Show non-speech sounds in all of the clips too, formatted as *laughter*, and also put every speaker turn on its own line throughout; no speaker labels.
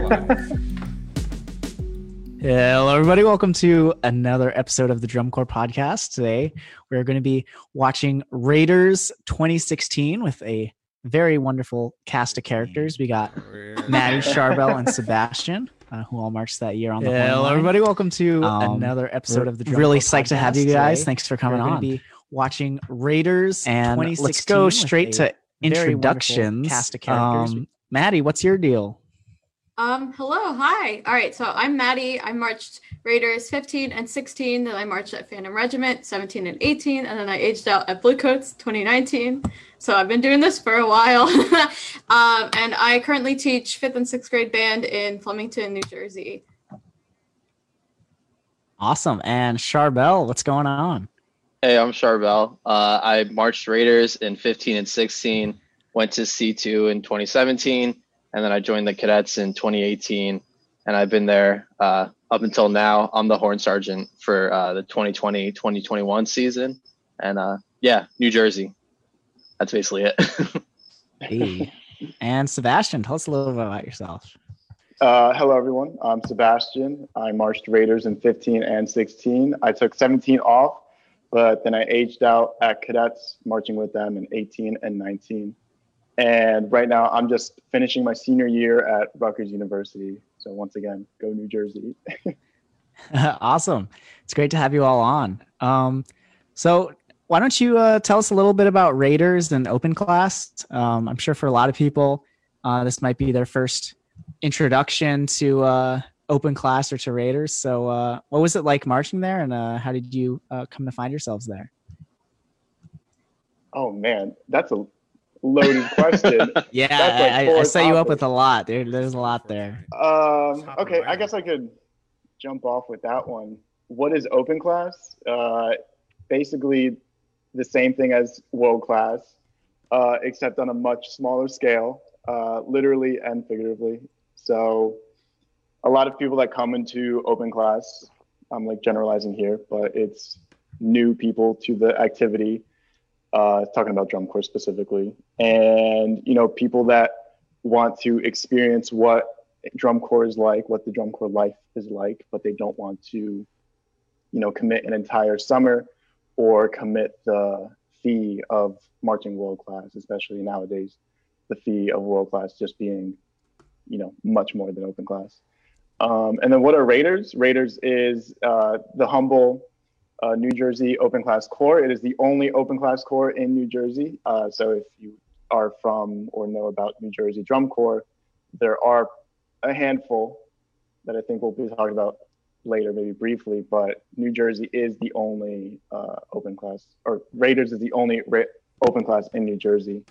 *laughs* Hello, everybody. Welcome to another episode of the Drum Corps podcast. Today, we're going to be watching Raiders 2016 with a very wonderful cast of characters. We got Maddie, Sharbel, and Sebastian, uh, who all marched that year on the
Hello,
line.
everybody. Welcome to
Um,
another episode of the Drum
really
Corps
psyched to have you guys.
today.
Thanks for coming on.
Be
watching Raiders
and
2016
let's go straight to introductions.
Cast of characters.
Um,
Maddie, what's your deal?
Um, hello, hi. All right, so I'm Maddie. I marched Raiders 15 and 16, then I marched at Phantom Regiment 17 and 18, and then I aged out at Bluecoats 2019. So I've been doing this for a while. *laughs* um, and I currently teach fifth and sixth grade band in Flemington, New Jersey.
Awesome. And Sharbel, what's going on?
Hey, I'm Sharbel. Uh, I marched Raiders in 15 and 16, went to C2 in 2017, and then I joined the cadets in 2018. And I've been there uh, up until now. I'm the horn sergeant for uh, the 2020 2021 season. And uh, yeah, New Jersey. That's basically it. *laughs*
Hey. and Sebastian, tell us a little bit about yourself.
Uh, hello, everyone. I'm Sebastian. I marched Raiders in 15 and 16. I took 17 off, but then I aged out at cadets, marching with them in 18 and 19. And right now, I'm just finishing my senior year at Rutgers University. So once again, go New Jersey. *laughs*
awesome. It's great to have you all on. Um, so why don't you uh, tell us a little bit about Raiders and Open Class? Um, I'm sure for a lot of people, uh, this might be their first introduction to uh, Open Class or to Raiders. So uh, what was it like marching there, and uh, how did you uh, come to find yourselves there?
Oh, man, that's a loaded question. *laughs*
Yeah,
like
I, I,
four
I set you up with a lot. There, there's a lot there.
Um, okay, I guess I could jump off with that one. What is open class? Uh, basically, the same thing as world class, uh, except on a much smaller scale, uh, literally and figuratively. So, a lot of people that come into open class, I'm like generalizing here, but it's new people to the activity. Uh, talking about drum corps specifically, and you know, people that want to experience what drum corps is like, what the drum corps life is like, but they don't want to, you know, commit an entire summer or commit the fee of marching world class, especially nowadays, the fee of world class just being, you know, much more than open class. Um, and then what are Raiders? Raiders is uh, the humble uh, New Jersey open class corps. It is the only open class corps in New Jersey. Uh, so if you are from or know about New Jersey Drum Corps, there are a handful that I think we'll be talking about later, maybe briefly. But New Jersey is the only uh, open class, or Raiders is the only ra- open class in New Jersey.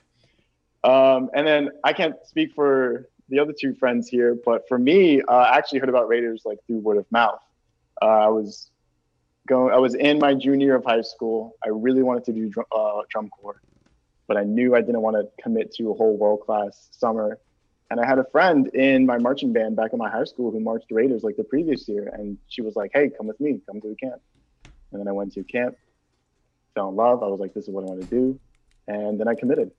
Um, and then I can't speak for the other two friends here, but for me, uh, I actually heard about Raiders like through word of mouth. Uh, I was going, I was in my junior year of high school. I really wanted to do drum, uh, drum corps but I knew I didn't want to commit to a whole world class summer. And I had a friend in my marching band back in my high school who marched Raiders like the previous year. And she was like, hey, come with me, come to the camp. And then I went to camp, fell in love. I was like, this is what I want to do. And then I committed.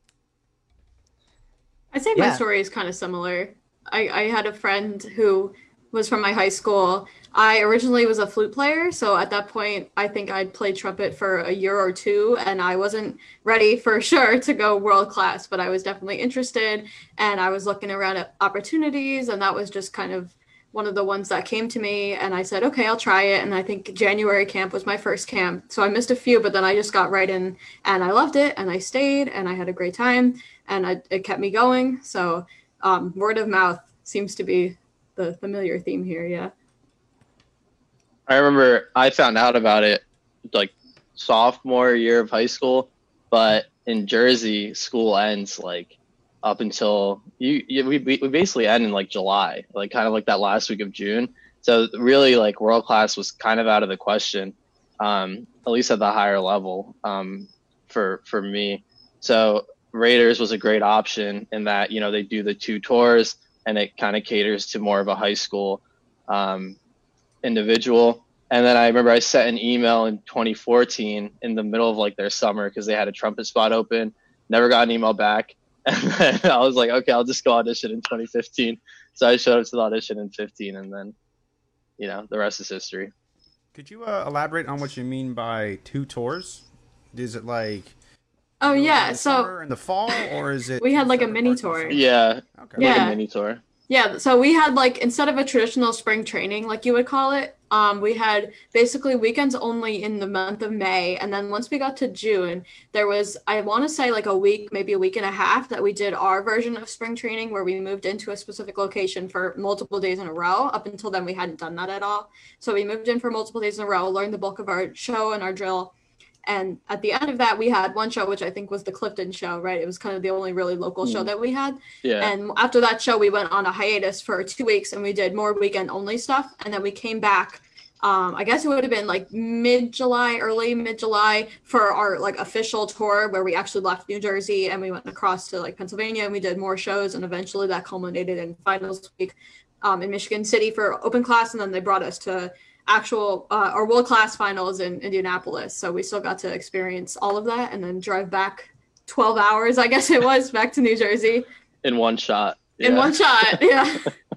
I'd say my story is kind of similar. I, I had a friend who was from my high school. I originally was a flute player, so at that point, I think I'd played trumpet for a year or two, and I wasn't ready for *laughs* sure to go world class, but I was definitely interested, and I was looking around at opportunities, and that was just kind of one of the ones that came to me, and I said, okay, I'll try it. And I think January camp was my first camp, so I missed a few, but then I just got right in, and I loved it, and I stayed, and I had a great time, and I, it kept me going. So um, word of mouth seems to be the familiar theme here. Yeah.
I remember I found out about it like sophomore year of high school, but in Jersey, school ends like up until you, you we, we basically end in like July, like kind of like that last week of June. So really, like world class was kind of out of the question, um, at least at the higher level um, for for me. So Raiders was a great option in that you know they do the two tours and it kind of caters to more of a high school um, individual. And then I remember I sent an email in 2014 in the middle of like their summer because they had a trumpet spot open. Never got an email back. *laughs* And I was like, okay, I'll just go audition in 2015. So I showed up to the audition in 15, and then, you know, the rest is history.
Could you uh, elaborate on what you mean by two tours? Is it like
Oh yeah,
the
so
in the fall, or is it? *laughs*
We had, like, a mini
parts of the
tour.
Yeah,
Okay.
like
Yeah.
a mini tour.
Yeah, so we had like instead of a traditional spring training, like you would call it, um, we had basically weekends only in the month of May, and then once we got to June, there was I want to say like a week, maybe a week and a half that we did our version of spring training where we moved into a specific location for multiple days in a row. Up until then, we hadn't done that at all. So we moved in for multiple days in a row, learned the bulk of our show and our drill. And at the end of that, we had one show, which I think was the Clifton show, right? It was kind of the only really local show
Mm.
that we had.
Yeah.
And after that show, we went on a hiatus for two weeks and we did more weekend only stuff. And then we came back. Um, I guess it would have been like mid July, early mid July for our like official tour where we actually left New Jersey and we went across to like Pennsylvania and we did more shows. And eventually that culminated in finals week um, in Michigan City for open class. And then they brought us to actual uh, or world class finals in Indianapolis. So we still got to experience all of that and then drive back 12 hours, I guess it was, back to New Jersey
in one shot.
in one shot. Yeah. *laughs*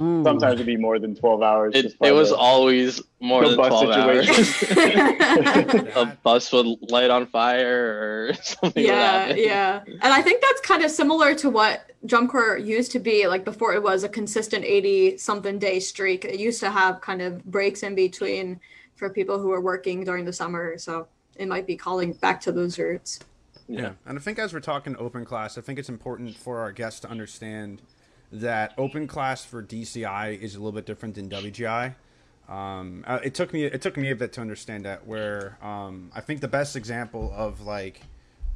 Ooh.
Sometimes mm. it'd be more than 12 hours.
It, it was always more
the
than
bus
12 hours.
situation. *laughs*
a bus would light on fire or *laughs* something
yeah,
happen.
yeah. And I think that's kind of similar to what drum corps used to be like before it was a consistent 80 something day streak. It used to have kind of breaks in between for people who were working during the summer. So it might be calling back to those roots.
Yeah, and I think as we're talking open class, I think it's important for our guests to understand that open class for DCI is a little bit different than WGI. Um, uh, it took me it took me a bit to understand that. Where um, I think the best example of like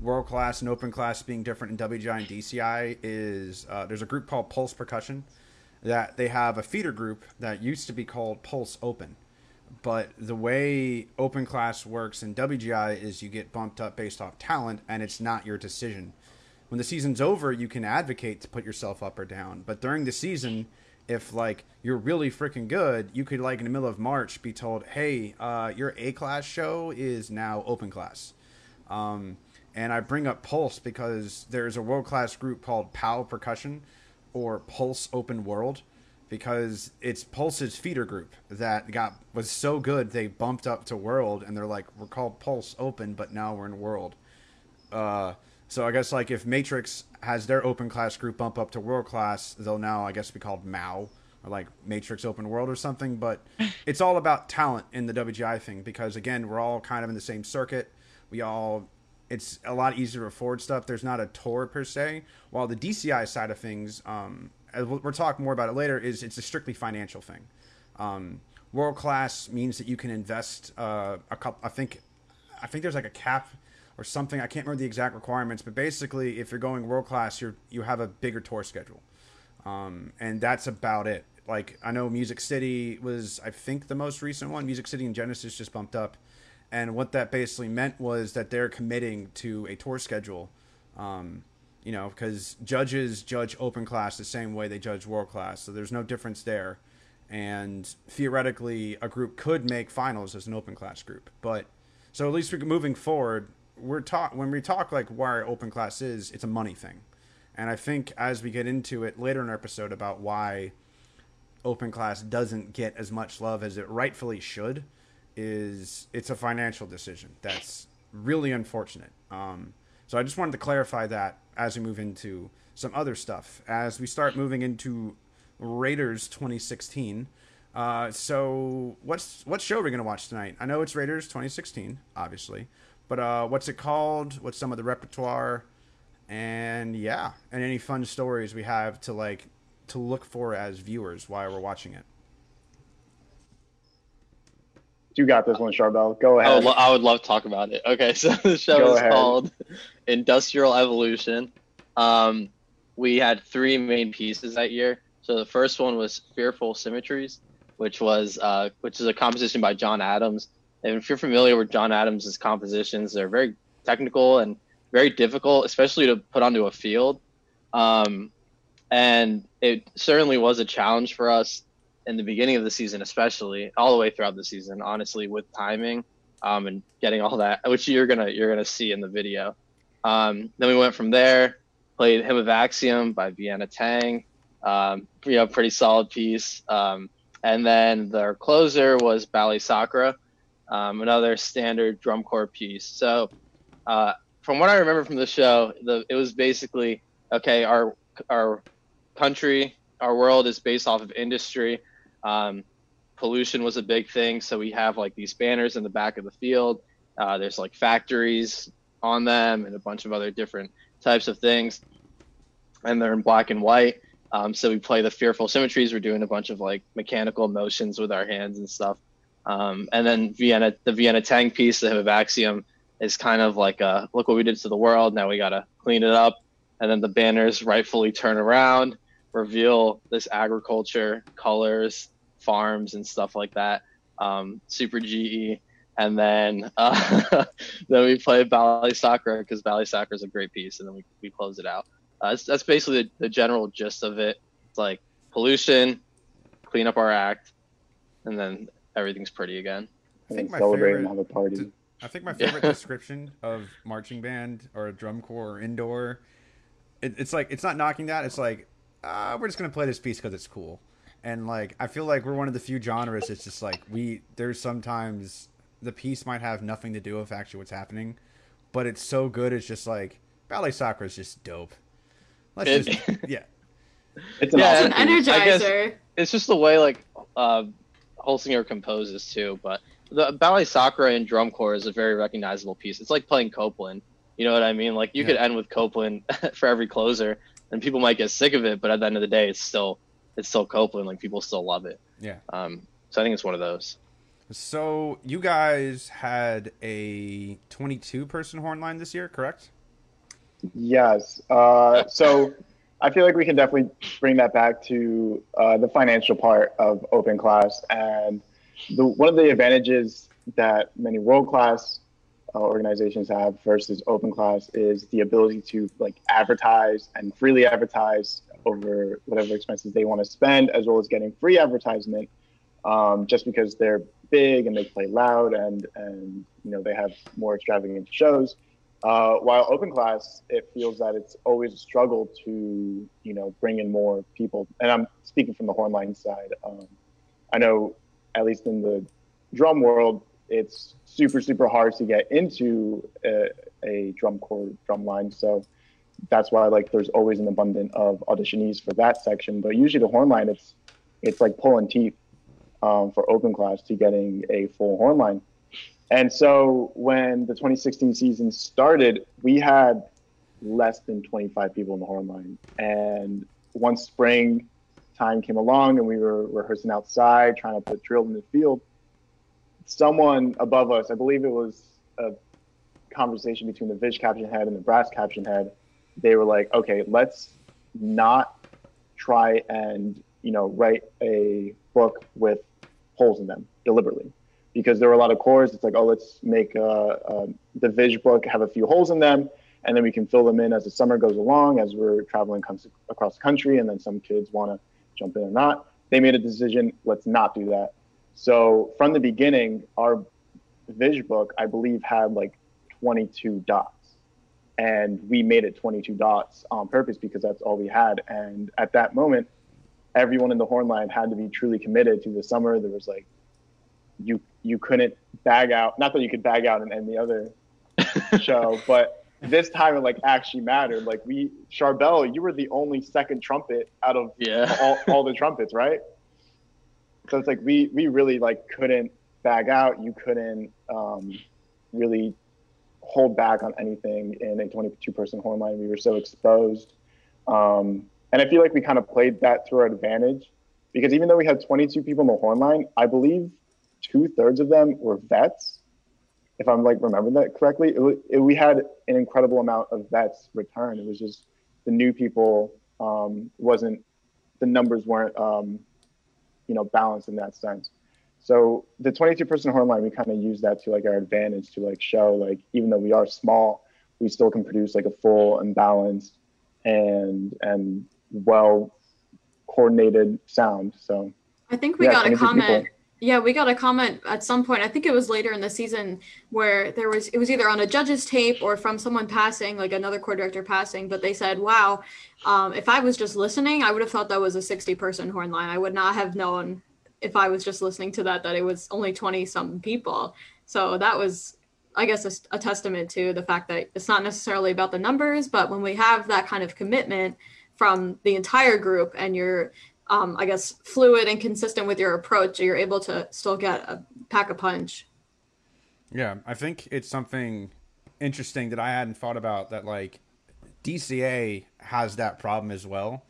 world class and open class being different in WGI and DCI is uh, there's a group called Pulse Percussion that they have a feeder group that used to be called Pulse Open but the way open class works in WGI is you get bumped up based off talent and it's not your decision. When the season's over, you can advocate to put yourself up or down. But during the season, if like you're really freaking good, you could like in the middle of March be told, "Hey, uh, your A class show is now open class." Um, and I bring up Pulse because there's a world class group called POW Percussion or Pulse Open World because it's Pulse's feeder group that got was so good they bumped up to World and they're like we're called Pulse Open but now we're in World. Uh, so I guess like if Matrix has their open class group bump up to world class, they'll now I guess be called MAO or like Matrix Open World or something. But *laughs* it's all about talent in the WGI thing because again we're all kind of in the same circuit. We all it's a lot easier to afford stuff. There's not a tour per se. While the DCI side of things, um, as we'll, we'll talk more about it later, is it's a strictly financial thing. Um, world class means that you can invest uh, a couple. I think, I think there's like a cap or something. I can't remember the exact requirements, but basically, if you're going world class, you're you have a bigger tour schedule, um, and that's about it. Like I know Music City was, I think, the most recent one. Music City and Genesis just bumped up, and what that basically meant was that they're committing to a tour schedule. Um, you know, because judges judge open class the same way they judge world class, so there's no difference there. And theoretically, a group could make finals as an open class group, but so at least moving forward. We're taught when we talk like why open class is, it's a money thing, and I think as we get into it later in our episode about why open class doesn't get as much love as it rightfully should, is it's a financial decision that's really unfortunate. Um, so I just wanted to clarify that as we move into some other stuff. As we start moving into Raiders 2016. Uh, so what's what show are we gonna watch tonight? I know it's Raiders 2016, obviously, but uh, what's it called? What's some of the repertoire? And yeah, and any fun stories we have to like to look for as viewers while we're watching it.
You got this one, Sharbel. Go
I
ahead.
would, lo- I would love to talk about it. Okay, *laughs* so the show
Go
is
ahead.
called Industrial Evolution. Um, we had three main pieces that year. So the first one was Fearful Symmetries, which was uh, which is a composition by John Adams. And if you're familiar with John Adams' compositions, they're very technical and very difficult, especially to put onto a field. Um, and it certainly was a challenge for us in the beginning of the season, especially all the way throughout the season, honestly, with timing um, and getting all that, which you're gonna you're gonna see in the video. Um, then we went from there played Hymn of Axiom by Vienna Teng. Um, you know, pretty solid piece. Um, and then their closer was Ballet Sacra, um, another standard drum corps piece. So, uh, from what I remember from the show, the it was basically okay. Our our country, our world is based off of industry. Um, pollution was a big thing, so we have like these banners in the back of the field. Uh, there's like factories on them and a bunch of other different types of things, and they're in black and white. Um, so we play the fearful symmetries. We're doing a bunch of like mechanical motions with our hands and stuff. Um, and then Vienna, the Vienna Teng piece, the Axiom, is kind of like a look what we did to the world. Now we got to clean it up. And then the banners rightfully turn around, reveal this agriculture, colors, farms, and stuff like that. Um, super GE. And then uh, *laughs* then we play Ballet Sacra because Ballet Sacra is a great piece. And then we, we close it out. Uh, that's, that's basically the, the general gist of it. It's like pollution, clean up our act, and then everything's pretty again.
I think my
celebrate
favorite-
and have a party.
I think my favorite *laughs* description of marching band or a drum corps or indoor, it, it's like it's not knocking that. It's like uh, we're just gonna play this piece because it's cool, and like I feel like we're one of the few genres. It's just like we there's sometimes the piece might have nothing to do with actually what's happening, but it's so good. It's just like Ballet Sacra is just dope. Let's
It-
just *laughs* yeah.
It's an
Yeah,
It's an
piece.
I guess-
energizer.
it's just the way like uh, Holsinger composes too. But the Ballet Sacra and drum corps is a very recognizable piece. It's like playing Copland. You know what I mean? Like you could end with Copland *laughs* for every closer, and people might get sick of it, but at the end of the day, it's still it's still Copland. Like people still love it.
Yeah.
Um, so I think it's one of those.
So you guys had a 22 person horn line this year, correct?
Yes. Uh, so I feel like we can definitely bring that back to uh, the financial part of open class. And the, one of the advantages that many world class uh, organizations have versus open class is the ability to like advertise and freely advertise over whatever expenses they want to spend, as well as getting free advertisement. Um, just because they're big and they play loud and and you know they have more extravagant shows. Uh, while open class, it feels that it's always a struggle to, you know, bring in more people. And I'm speaking from the hornline side. Um, I know, at least in the drum world, it's super, super hard to get into a, a drum corps drum line. So that's why, like, there's always an abundance of auditionees for that section. But usually the horn line, it's it's like pulling teeth um, for open class to getting a full horn line. And so when the 2016 season started, we had less than 25 people in the horn line. And once spring time came along and we were rehearsing outside, trying to put drill in the field, someone above us, I believe it was a conversation between the Vish caption head and the brass caption head, they were like, okay, let's not try and, you know, write a book with holes in them deliberately because there were a lot of corps. It's like, oh, let's make the Vish book have a few holes in them, and then we can fill them in as the summer goes along, as we're traveling comes across the country, and then some kids want to jump in or not. They made a decision, let's not do that. So from the beginning, our Vish book, I believe, had like 22 dots. And we made it 22 dots on purpose because that's all we had. And at that moment, everyone in the horn line had to be truly committed to the summer. There was like you you couldn't bag out. Not that you could bag out in any other show, *laughs* but this time it like actually mattered. Like we, Sharbel, you were the only second trumpet out of
Yeah.
all, all the trumpets, right? So it's like we we really like couldn't bag out. You couldn't um, really hold back on anything in a 22 person horn line. We were so exposed. Um, and I feel like we kind of played that to our advantage because even though we had 22 people in the horn line, I believe two thirds of them were vets. If I'm like remembering that correctly, it, it, we had an incredible amount of vets return. It was just the new people um, wasn't the numbers weren't um, you know balanced in that sense. So the 22 person horn line, we kind of use that to like our advantage to like show like even though we are small, we still can produce like a full and balanced and and well coordinated sound. So
I think we
Yeah,
got a
22 people.
Yeah, we got a comment at some point. I think it was later in the season where there was it was either on a judge's tape or from someone passing, like another court director passing. But they said, "Wow, um, if I was just listening, I would have thought that was a sixty-person horn line. I would not have known if I was just listening to that that it was only twenty some people." So that was, I guess, a, a testament to the fact that it's not necessarily about the numbers, but when we have that kind of commitment from the entire group and you're um, I guess, fluid and consistent with your approach, you're able to still get a pack a punch.
Yeah, I think it's something interesting that I hadn't thought about that like DCA has that problem as well.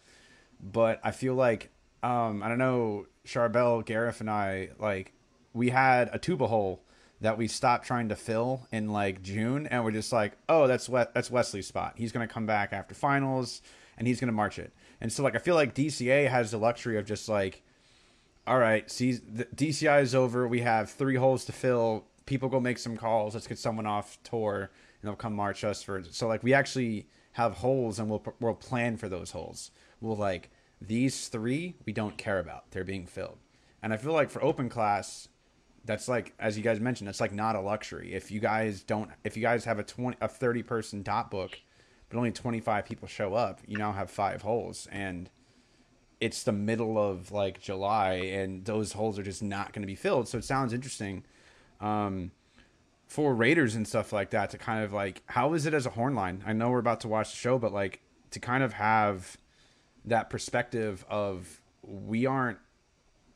But I feel like um, I don't know, Sharbel, Gareth, and I like we had a tuba hole that we stopped trying to fill in like June, and we're just like, oh, that's what that's Wesley's spot. He's gonna come back after finals, and he's gonna march it. And so like I feel like DCA has the luxury of just like, all right, see, the DCI is over. We have three holes to fill. People go make some calls. Let's get someone off tour, and they'll come march us for. So like we actually have holes, and we'll we'll plan for those holes. We'll like these three we don't care about. They're being filled. And I feel like for open class, that's like as you guys mentioned, that's like not a luxury. If you guys don't, if you guys have a twenty a thirty person dot book but only 25 people show up, you now have five holes. And it's the middle of like July, and those holes are just not going to be filled. So it sounds interesting um, for Raiders and stuff like that to kind of like, how is it as a horn line? I know we're about to watch the show, but like to kind of have that perspective of we aren't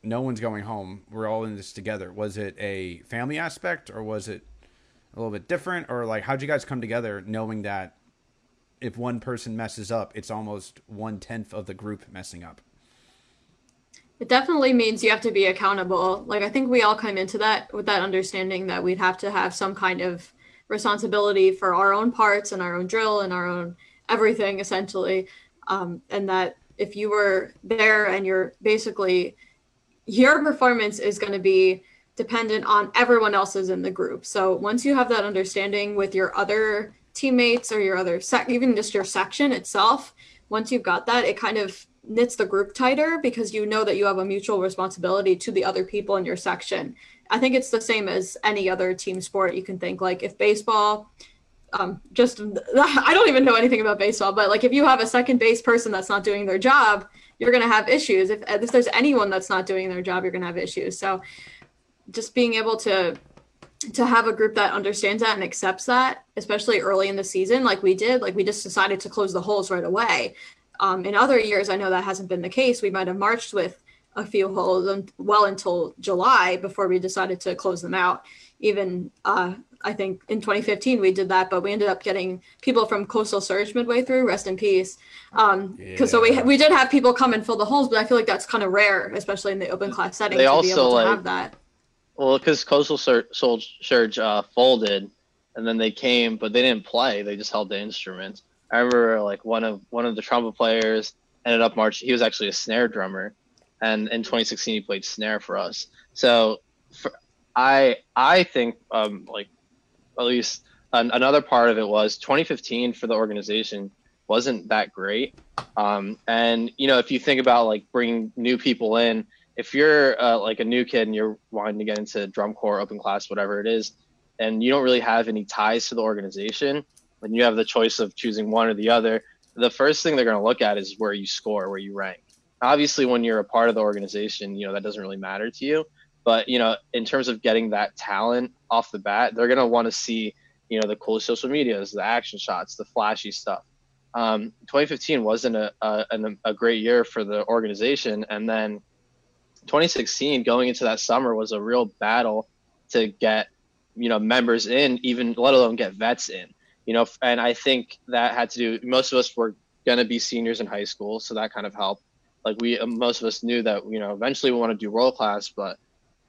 no one's going home. We're all in this together. Was it a family aspect or was it a little bit different? Or like how'd you guys come together knowing that if one person messes up, it's almost one tenth of the group messing up.
It definitely means you have to be accountable. Like I think we all come into that with that understanding that we'd have to have some kind of responsibility for our own parts and our own drill and our own everything essentially. Um, and that if you were there and you're basically your performance is going to be dependent on everyone else's in the group. So once you have that understanding with your other teammates or your other sec, even just your section itself, once you've got that, it kind of knits the group tighter because you know that you have a mutual responsibility to the other people in your section. I think it's the same as any other team sport you can think. Like if baseball, um, just *laughs* I don't even know anything about baseball, but like if you have a second base person that's not doing their job, you're going to have issues. If, if there's anyone that's not doing their job, you're going to have issues. So just being able to to have a group that understands that and accepts that, especially early in the season, like we did, like we just decided to close the holes right away. Um, in other years, I know that hasn't been the case. We might have marched with a few holes well until July before we decided to close them out. Even uh, I think in 2015 we did that, but we ended up getting people from Coastal Surge midway through. Rest in peace. Um, because yeah. so we we did have people come and fill the holes, but I feel like that's kind of rare, especially in the open class setting.
They
to
also
be able to
like,
have that.
Well, because Coastal Surge uh, folded, and then they came, but they didn't play. They just held the instruments. I remember like one of one of the trumpet players ended up marching. He was actually a snare drummer, and in 2016 he played snare for us. So, for, I I think um, like at least an, another part of it was 2015 for the organization wasn't that great. Um, and you know if you think about like bringing new people in if you're uh, like a new kid and you're wanting to get into drum corps, open class, whatever it is, and you don't really have any ties to the organization, when you have the choice of choosing one or the other, the first thing they're going to look at is where you score, where you rank. Obviously, when you're a part of the organization, you know that doesn't really matter to you. But you know, in terms of getting that talent off the bat, they're to want to see you know the cool social medias, the action shots, the flashy stuff. Um, 2015 wasn't a, a, a great year for the organization, and then 2016 going into that summer was a real battle to get you know members in even let alone get vets in. You know and i think that had to do most of us were going to be seniors in high school so that kind of helped. Like we most of us knew that you know eventually we want to do world class but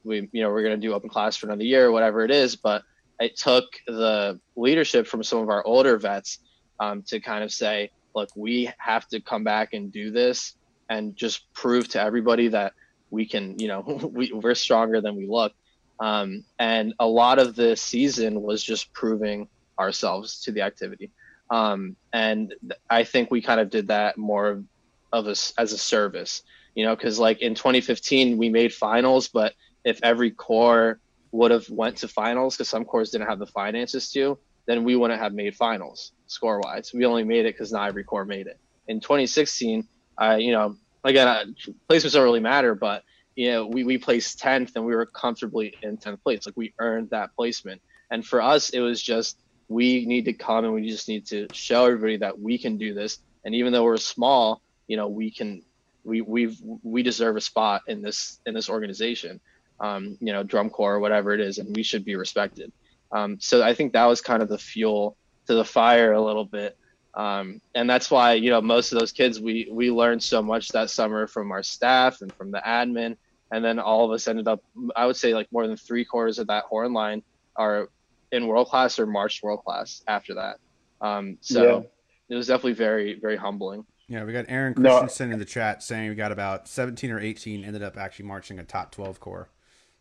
we you know we're going to do open class for another year whatever it is but it took the leadership from some of our older vets um, to kind of say look we have to come back and do this and just prove to everybody that we can, you know, *laughs* we, we're stronger than we look. Um, and a lot of the season was just proving ourselves to the activity. Um, and I think we kind of did that more of a, as a service, you know, because like in 2015 we made finals, but if every corps would have went to finals because some corps didn't have the finances to, then we wouldn't have made finals score wise. We only made it because not every corps made it. In 2016, I you know again placements don't really matter, but you know we we placed 10th and we were comfortably in 10th place. Like we earned that placement. And for us, it was just we need to come and we just need to show everybody that we can do this. And even though we're small, you know we can we we've we deserve a spot in this in this organization um, you know, drum corps or whatever it is, and we should be respected. Um, so I think that was kind of the fuel to the fire a little bit. Um, and that's why, you know, most of those kids, we, we learned so much that summer from our staff and from the admin. And then all of us ended up, I would say like more than three quarters of that horn line are in world class or marched world class after that. Um, so yeah. it was definitely very, very humbling.
Yeah, we got Aaron Christensen no. in the chat saying we got about 17 or 18 ended up actually marching a top 12 corps.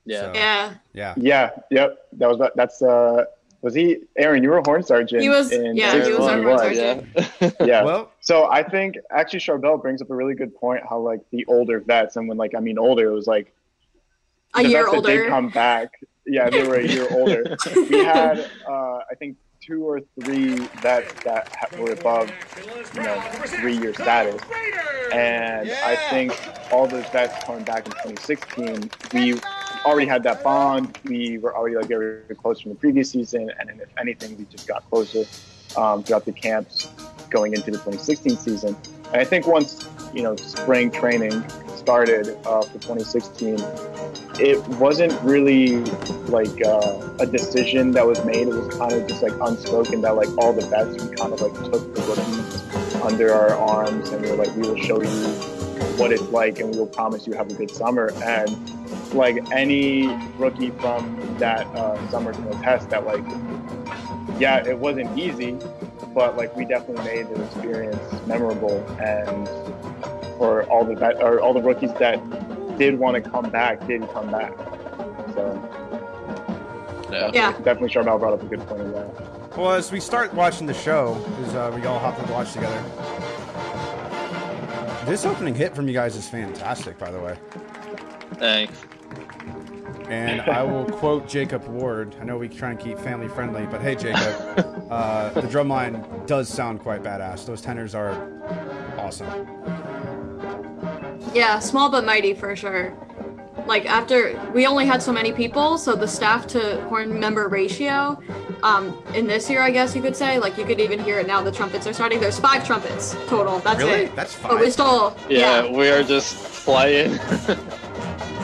Yeah. So, yeah.
Yeah.
Yeah. Yep. That was that's uh was he Aaron? You were a horn sergeant.
He was. yeah, he was our horn sergeant.
Yeah. *laughs* yeah. Well, so I think actually Sharbel brings up a really good point. How like the older vets, and when like I mean older, it was like
a year older.
That did come back. Yeah, they were a year older. *laughs* We had uh, I think two or three vets that were above you know three year status, and I think all those vets coming back in 2016, we already had that bond. We were already like very, close from the previous season, and if anything, we just got closer um, throughout the camps going into the 2016 season. And I think once you know spring training started uh, for 2016, it wasn't really like uh, a decision that was made. It was kind of just like unspoken that like all the vets we kind of like took the rookies under our arms and we were like, we will show you what it's like and we will promise you have a good summer. And like any rookie from that uh, summer can attest that like yeah it wasn't easy but like we definitely made the experience memorable and for all the vet, or all the rookies that did want to come back did come back so
yeah, yeah.
definitely Sharbel brought up a good point of that
well as we start watching the show because uh, we all have to watch together this opening hit from you guys is fantastic by the way
Thanks.
And I will quote Jacob Ward. I know we try and keep family friendly, but hey, Jacob, *laughs* uh, the drum line does sound quite badass. Those tenors are awesome.
Yeah, small but mighty for sure. Like after we only had so many people, so the staff to horn member ratio um, in this year, I guess you could say, like you could even hear it now. The trumpets are starting. There's five trumpets total. That's
really?
it.
That's five.
But we still,
yeah, yeah. we are just playing. *laughs*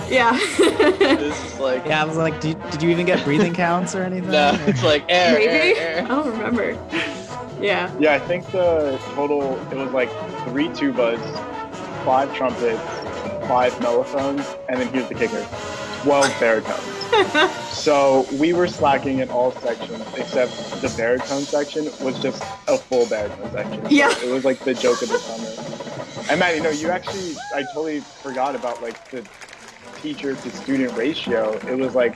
Yeah. *laughs*
it's like
yeah, I was like, did, did you even get breathing counts or anything?
No, it's like air,
Maybe?
air, air.
I don't remember. Yeah.
Yeah, I think the total it was like three tubas, five trumpets, five mellophones, and then here's the kicker: twelve baritones. *laughs* so we were slacking in all sections except the baritone section was just a full baritone section.
Yeah.
it was like the joke of the summer. And you know, you actually I totally forgot about like the teacher to student ratio, it was like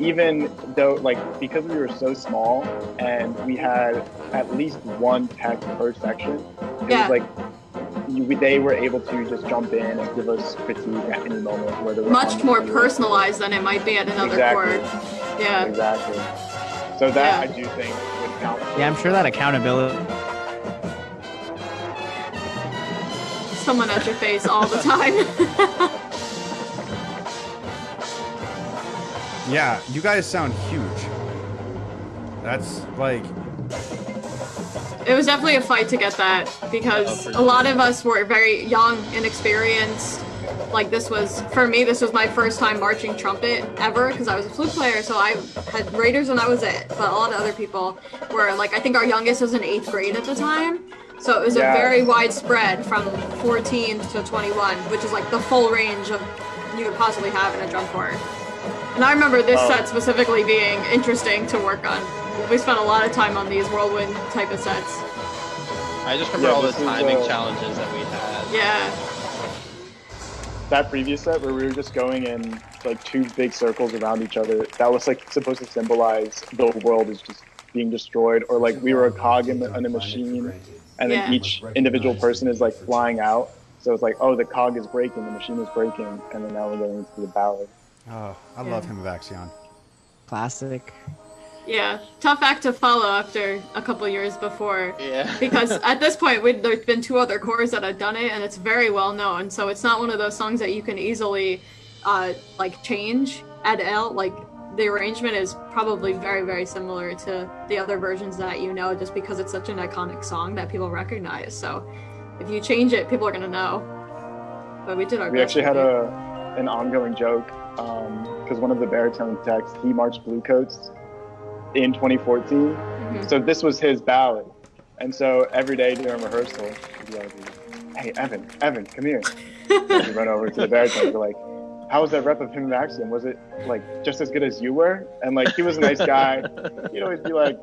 even though like because we were so small and we had at least one tech per section, it
yeah.
was like they were able to just jump in and give us critique at any moment. Where they were
much more personalized than it might be at another
exactly.
court. Yeah,
exactly. So that yeah. I do think would count.
Yeah, I'm sure that accountability.
Someone at your face all the time. *laughs*
Yeah, you guys sound huge. That's like.
It was definitely a fight to get that because a lot of us were very young, inexperienced. Like this was for me, this was my first time marching trumpet ever because I was a flute player. So I had Raiders and I was it. But a lot of other people were like, I think our youngest was in eighth grade at the time. So it was yeah. a very wide spread from 14 to 21, which is like the full range of you could possibly have in a drum corps. And I remember this set specifically being interesting to work on. We spent a lot of time on these whirlwind type of sets.
I just remember yeah, all the timing uh, challenges that we had.
Yeah.
That previous set where we were just going in like two big circles around each other, that was like supposed to symbolize the world is just being destroyed, or like we were a cog in, the, in a machine, and then yeah. each individual person is like flying out. So it's like, oh, the cog is breaking, the machine is breaking, and then now we're going into the ballad.
Oh, I
Yeah.
love Hymn of Axiom.
Classic.
Yeah, tough act to follow after a couple years before.
Yeah. *laughs*
Because at this point, we there's been two other corps that have done it, and it's very well known. So it's not one of those songs that you can easily, uh, like change, add out. Like the arrangement is probably very, very similar to the other versions that you know, just because it's such an iconic song that people recognize. So if you change it, people are gonna know. But we did our
We actually had a an ongoing joke because one of the baritone texts he marched Bluecoats in 2014.
Mhm.
So this was his ballad, and so every day during rehearsal, he'd be like, "Hey Evan, Evan, come here." *laughs* we run over to the baritone. We're like, "How was that rep of him and Axiom? Was it like just as good as you were?" And like he was a nice guy. He'd always be like,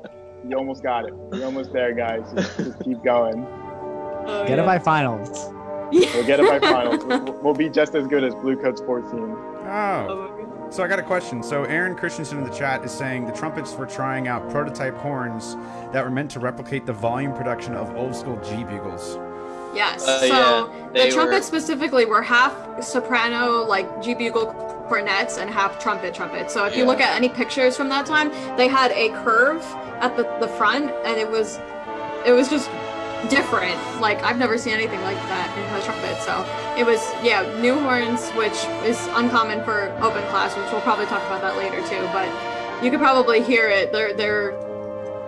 "You almost got it. You're almost there, guys. Just, just keep going.
Oh,
Get
yeah.
it by finals.
We'll get it by *laughs* finals. We'll, we'll be just as good as Blue Bluecoats 14."
Oh. So I got a question. So Aaron Christensen in the chat is saying the trumpets were trying out prototype horns that were meant to replicate the volume production of old school G bugles.
Yes.
Uh,
so
yeah,
the trumpets
were-
specifically were half soprano, like G bugle cornets, and half trumpet trumpets. So if you look at any pictures from that time, they had a curve at the, the front, and it was it was just different. Like I've never seen anything like that in a trumpet. So it was yeah, new horns, which is uncommon for open class, which we'll probably talk about that later too. But you could probably hear it. They're they're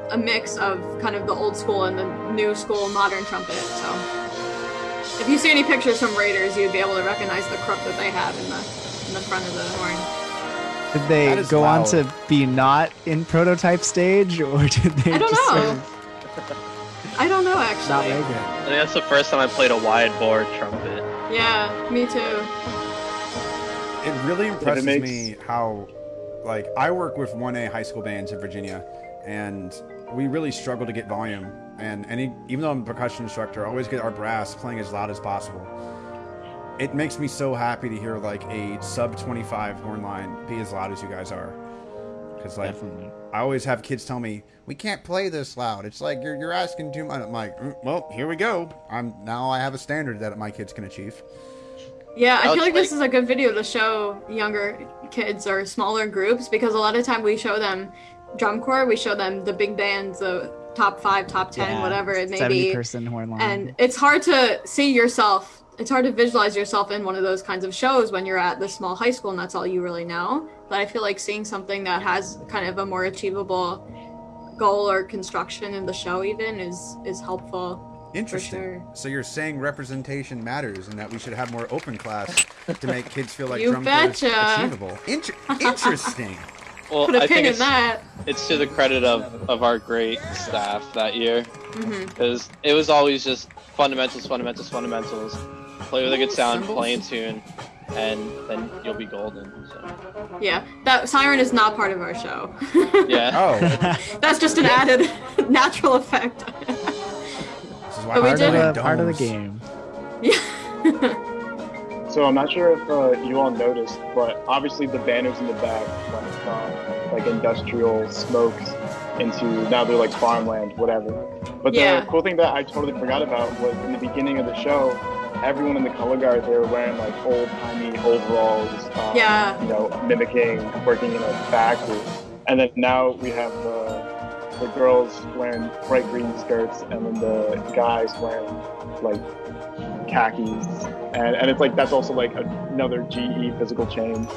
a mix of kind of the old school and the new school modern trumpet. So if you see any pictures from Raiders, you'd be able to recognize the crook that they have in the in the front of the horn.
Did they
That is
go on to be not in prototype stage, or did they
I don't
just
know.
sort of *laughs*
I don't know
not
actually.
make?
I think that's the first time I played a wide bore trumpet.
Yeah, me too.
It really impresses
makes-
me how, like, I work with 1A high school bands in Virginia, and we really struggle to get volume. And any, even though I'm a percussion instructor, I always get our brass playing as loud as possible. It makes me so happy to hear like a sub 25 horn line be as loud as you guys are. Because like,
Definitely.
I always have kids tell me we can't play this loud. It's like you're you're asking too much. I'm like, "Mm, well, here we go. I'm now I have a standard that my kids can achieve.
Yeah, I
I
feel like this is a good video to show younger kids or smaller groups because a lot of time we show them drum corps, we show them the big bands, the top five, top ten,
Yeah,
whatever it may
70
be.
person horn line.
and it's hard to see yourself it's hard to visualize yourself in one of those kinds of shows when you're at the small high school and that's all you really know but i feel like seeing something that has kind of a more achievable goal or construction in the show even is is helpful
Interesting.
sure.
So you're saying representation matters, and that we should have more open class to make kids feel *laughs* like
You
drum corps is
betcha.
achievable. Inter- *laughs* interesting.
Well,
put a
I
pin
think
in
it's,
that
it's to the credit of, of our great staff that year
mm-hmm.
because it was always just fundamentals, fundamentals, fundamentals. Play with a good sound, play in tune, and then you'll be golden. So,
yeah that siren is not part of our show
yeah. *laughs*
Oh,
that's just an added *laughs* natural effect
this is why
But we
I
part,
did-
of the, part of the game.
yeah
So I'm not sure if uh, you all noticed, but obviously the banners in the back went from like industrial smokes into now they're like farmland, whatever. But
Yeah.
the cool thing that I totally forgot about was in the beginning of the show, everyone in the color guard they were wearing like old timey overalls. Um,
Yeah.
You know, mimicking working in a factory. And then now we have the the girls wearing bright green skirts, and then the guys wearing like khakis, and, and it's like that's also like another GE physical change.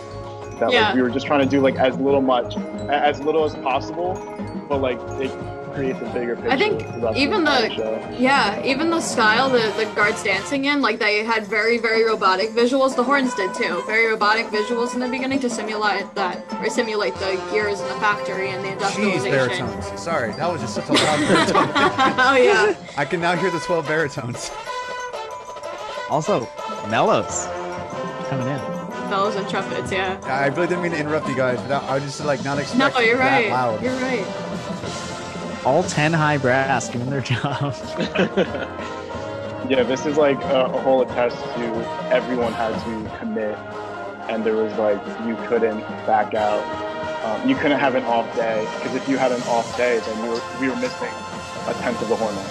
That
Yeah.
like we were just trying to do like as little much, as little as possible, but like it creates a bigger picture.
I think even
entire
the- Yeah, even the style the, the guards dancing in, like they had very, very robotic visuals. The horns did too. Very robotic visuals in the beginning to simulate that, or simulate the gears in the factory and the
Jeez,
industrialization.
baritones. Sorry, that was just such a loud baritone. *laughs*
oh yeah,
I can now hear the 12 baritones.
Also, mellows coming in.
bells and trumpets. Yeah.
I really didn't mean to interrupt you guys, but I I was just like not
No,
expecting
you're
that
right.
loud.
You're right.
All 10 high brass doing their *laughs* job.
Yeah, this is like a, a whole attest to everyone had to commit, and there was like you couldn't back out. Um, you couldn't have an off day because if you had an off day, then you were, we were missing a tenth of the horn line.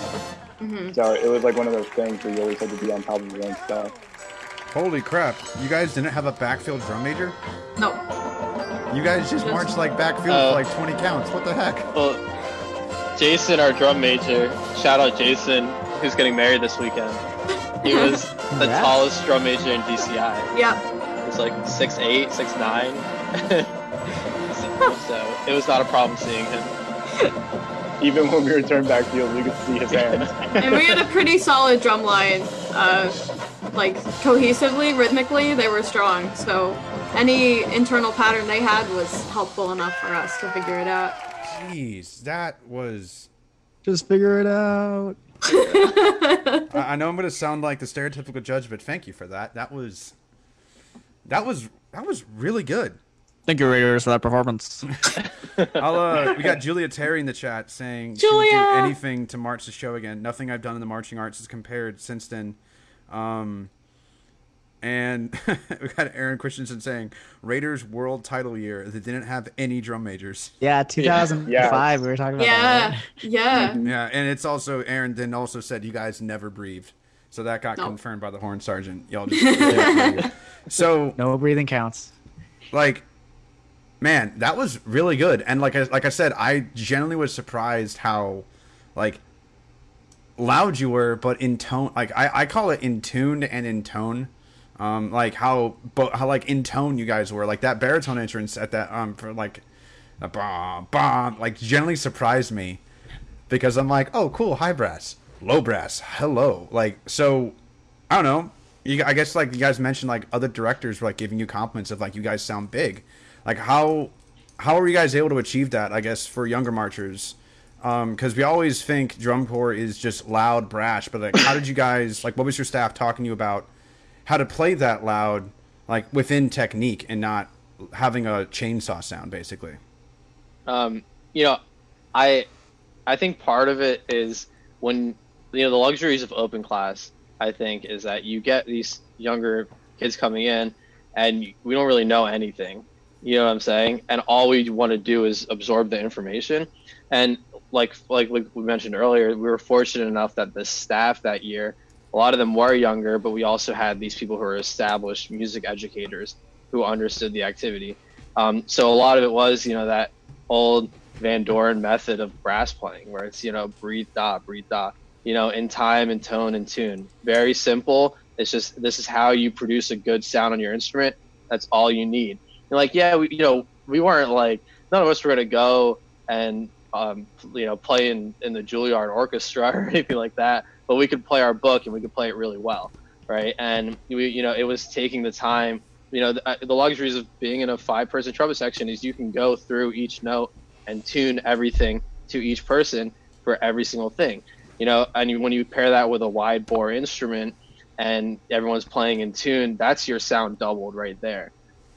hmm
So it was like one of those things where you always had to be on top of your own stuff.
Holy crap! You guys didn't have a backfield drum major?
No.
You guys just marched like backfield
Uh,
for like 20 counts. What the heck?
Well, Jason, our drum major, shout out Jason, who's getting married this weekend. He *laughs* was the
Congrats.
tallest drum major in DCI.
Yeah.
He was like six eight, six nine. *laughs* so it was not a problem seeing him. *laughs*
Even when we returned backfield, we could see his hands.
And we had a pretty solid drum line. Uh, like cohesively, rhythmically, they were strong. So any internal pattern they had was helpful enough for us to figure it out.
Jeez, that was.
Just figure it out. *laughs*
I, I know I'm going to sound like the stereotypical judge, but thank you for that. That was. That was that was really good.
Thank you, Raiders, for that performance. *laughs*
I'll, uh, we got Julia Terry in the chat saying she would do
Julia!
anything to march the show again. Nothing I've done in the marching arts is compared since then. Um, and *laughs* we got Aaron Christensen saying Raiders World Title year. that didn't have any drum majors.
yeah, 2005. We were talking about that.
Yeah.
right?
Yeah. Mm-hmm.
Yeah, and it's also Aaron then also said you guys never breathed. So that got
No.
confirmed by the horn sergeant. Y'all *laughs* just so
No breathing counts.
like man that was really good and like I, like I said I genuinely was surprised how like loud you were but in tone like I, I call it in tuned and in tone um like how but how like in tone you guys were like that baritone entrance at that um for like a bomb bomb like generally surprised me because I'm like oh cool high brass low brass hello like so I don't know. You, I guess like you guys mentioned, like other directors were like giving you compliments of like you guys sound big. Like how how are you guys able to achieve that? I guess for younger marchers, because we always think drum corps is just loud, brash. But like, how did you guys like? What was your staff talking to you about? How to play that loud, like within technique and not having a chainsaw sound, basically.
Um, you know, I I think part of it is when you know the luxuries of open class. I think is that you get these younger kids coming in, and we don't really know anything. You know what I'm saying? And all we want to do is absorb the information. And like like like we mentioned earlier, we were fortunate enough that the staff that year, a lot of them were younger, but we also had these people who were established music educators who understood the activity. Um, so a lot of it was, you know, that old Van Doren method of brass playing, where it's you know breathe da breathe da, you know, in time and tone and tune. Very simple. It's just this is how you produce a good sound on your instrument. That's all you need. You're like, yeah, we, you know, we weren't like none of us were gonna go and um, you know play in, in the Juilliard orchestra *laughs* or anything like that, but we could play our book and we could play it really well, right? And we, you know, it was taking the time. You know, the, uh, the luxuries of being in a five-person trumpet section is you can go through each note and tune everything to each person for every single thing. You know, and you, when you pair that with a wide bore instrument and everyone's playing in tune, that's your sound doubled right there.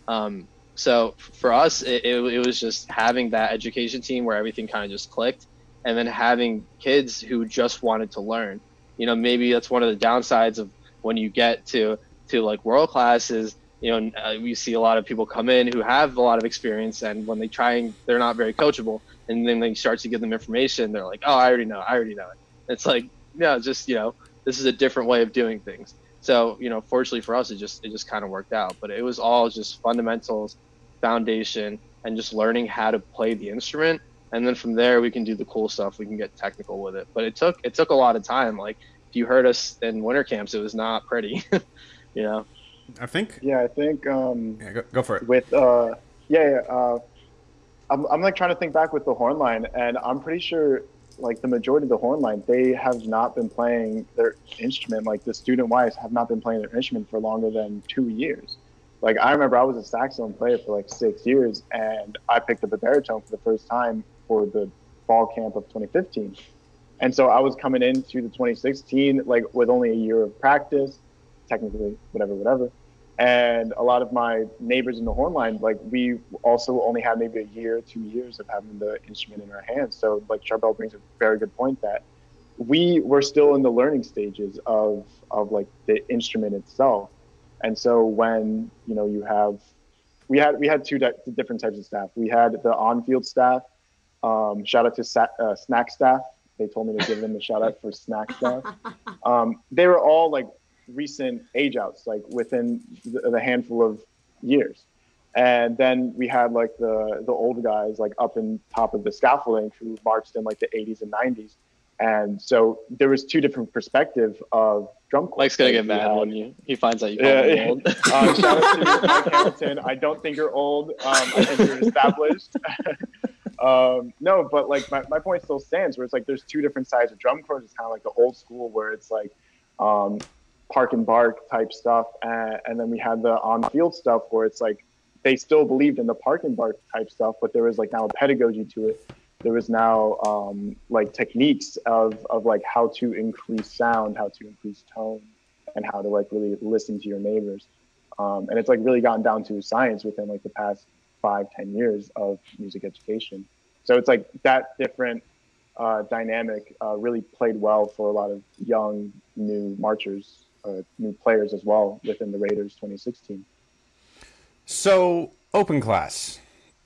Um, so for us, it, it, it was just having that education team where everything kind of just clicked, and then having kids who just wanted to learn. You know, maybe that's one of the downsides of when you get to to like world class is you know uh, we see a lot of people come in who have a lot of experience, and when they try and they're not very coachable, and then they start to give them information, they're like, oh, I already know, I already know it. It's like, no just you know, this is a different way of doing things. So you know, fortunately for us, it just it just kind of worked out. But it was all just fundamentals, foundation, and just learning how to play the instrument. And then from there, we can do the cool stuff. We can get technical with it. But it took it took a lot of time. Like if you heard us in winter camps, it was not pretty. *laughs* you know.
I think.
Yeah, I think um,
Yeah, go, go for it.
with uh, yeah, yeah. Uh, I'm, I'm like trying to think back with the horn line, and I'm pretty sure like the majority of the horn line, they have not been playing their instrument. Like the student wise have not been playing their instrument for longer than two years. Like I remember I was a saxophone player for like six years, and I picked up a baritone for the first time for the fall camp of 2015. And so I was coming into the 2016 like with only a year of practice, technically, whatever, whatever. And a lot of my neighbors in the horn line, like we also only had maybe a year, two years of having the instrument in our hands. So like Sharbel brings a very good point that we were still in the learning stages of of like the instrument itself. And so when you know you have, we had we had two di- different types of staff. We had the on-field staff. Um, shout out to sa- uh, snack staff. They told me to give them a shout out for snack staff. *laughs* Um, they were all like recent age outs, like within the, the handful of years. And then we had like the the old guys like up in top of the scaffolding who marched in like the 80s and 90s. And so there was two different perspectives of drum corps.
Mike's gonna get mad
had-
when you he finds out you call
Yeah,
him
yeah.
old.
um, shout out to Mike Hamilton. I don't think you're old. Um, I think you're *laughs* established. *laughs* um, no, but like my, my point still stands where it's like there's two different sides of drum corps. It's kind of like the old school where it's like um, park and bark type stuff. And, and then we had the on field stuff where it's like they still believed in the park and bark type stuff, but there was like now a pedagogy to it. There was now um, like techniques of, of like how to increase sound, how to increase tone, and how to like really listen to your neighbors. Um, and it's like really gotten down to science within like the past five, ten years of music education. So it's like that different uh, dynamic uh, really played well for a lot of young new marchers, uh, new players as well within the Raiders 2016.
So open class.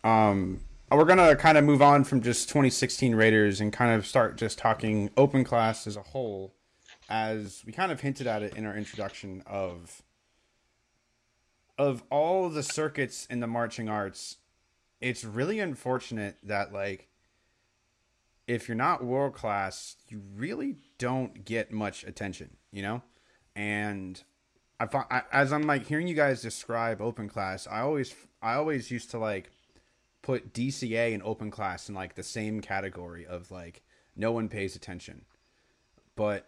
Um, we're gonna kind of move on from just 2016 Raiders and kind of start just talking open class as a whole, as we kind of hinted at it in our introduction of of all the circuits in the marching arts. It's really unfortunate that like if you're not world class, you really don't get much attention, you know, and I, fi- I as I'm like hearing you guys describe open class, I always I always used to like put DCA and open class in like the same category of like no one pays attention. But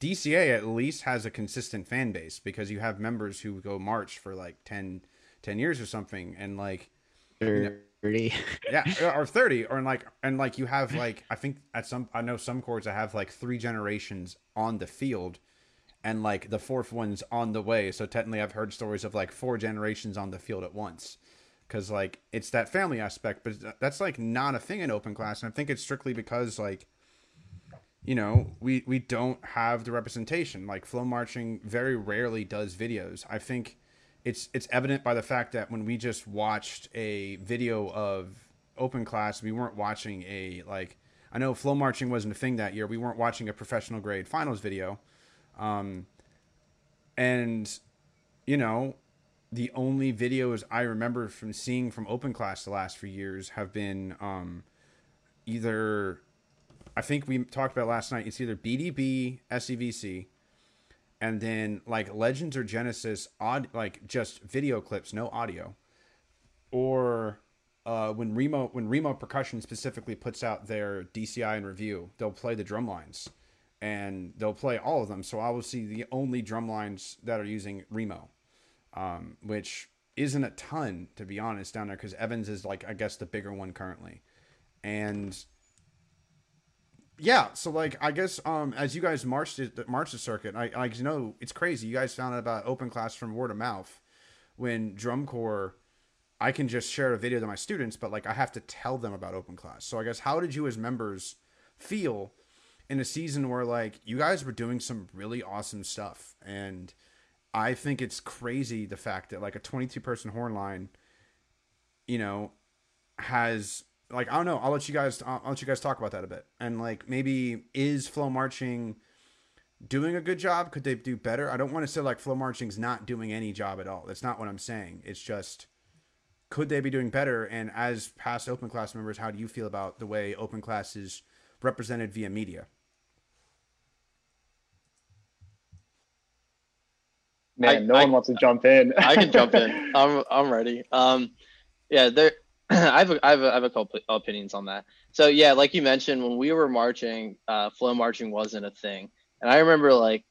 DCA at least has a consistent fan base because you have members who go march for like 10, 10 years or something and like
Dirty.
yeah *laughs* or 30 or like and like you have like i think at some i know some corps I have like three generations on the field and like the fourth one's on the way so technically i've heard stories of like four generations on the field at once because like it's that family aspect but that's like not a thing in open class and i think it's strictly because like you know we we don't have the representation. Like flow marching very rarely does videos. I think it's it's evident by the fact that when we just watched a video of open class we weren't watching a like i know flow marching wasn't a thing that year. We weren't watching a professional grade finals video. Um and you know the only videos i remember from seeing from open class the last few years have been um either i think we talked about last night it's either bdb SCVC and then like legends or genesis odd like just video clips no audio. Or uh, when remo when remo percussion specifically puts out their dci and review they'll play the drum lines and they'll play all of them. So i will see the only drum lines that are using remo um, which isn't a ton to be honest down there because evans is like i guess the bigger one currently. And yeah so like i guess um as you guys marched it marched the circuit i i you know it's crazy. You guys found out about open class from word of mouth when drum corps i can just share a video to my students but like i have to tell them about open class. So i guess how did you as members feel in a season where like you guys were doing some really awesome stuff? And i think it's crazy the fact that like a 22 person horn line you know has like I don't know. I'll let you guys. I'll, I'll let you guys talk about that a bit. And like maybe is flow marching doing a good job? Could they do better? I don't want to say like flow marching's not doing any job at all. That's not what I'm saying. It's just could they be doing better? And as past open class members, how do you feel about the way open class is represented via media?
Man,
I-
no
I-
one wants to jump in.
I can jump in. *laughs* I'm I'm ready. Um, yeah, there. *clears throat* I have a, I have a, I have a couple opinions on that. So yeah, like you mentioned, when we were marching, uh, flow marching wasn't a thing, and I remember like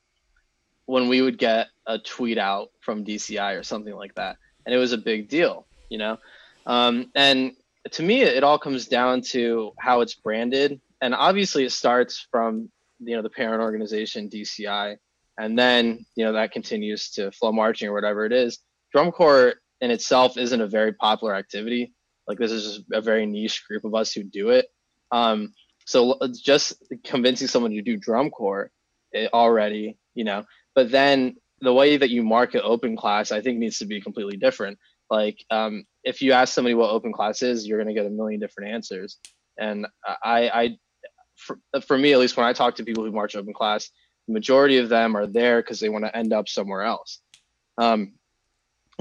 when we would get a tweet out from DCI or something like that, and it was a big deal, you know. Um, and to me, it all comes down to how it's branded, and obviously it starts from you know the parent organization DCI, and then you know that continues to flow marching or whatever it is. Drum corps in itself isn't a very popular activity. Like this is just a very niche group of us who do it. Um, so just convincing someone to do drum corps already, you know, but then the way that you market open class, I think needs to be completely different. Like um, if you ask somebody what open class is, you're going to get a million different answers. And I, I, for, for me, at least when I talk to people who march open class, the majority of them are there because they want to end up somewhere else. Um,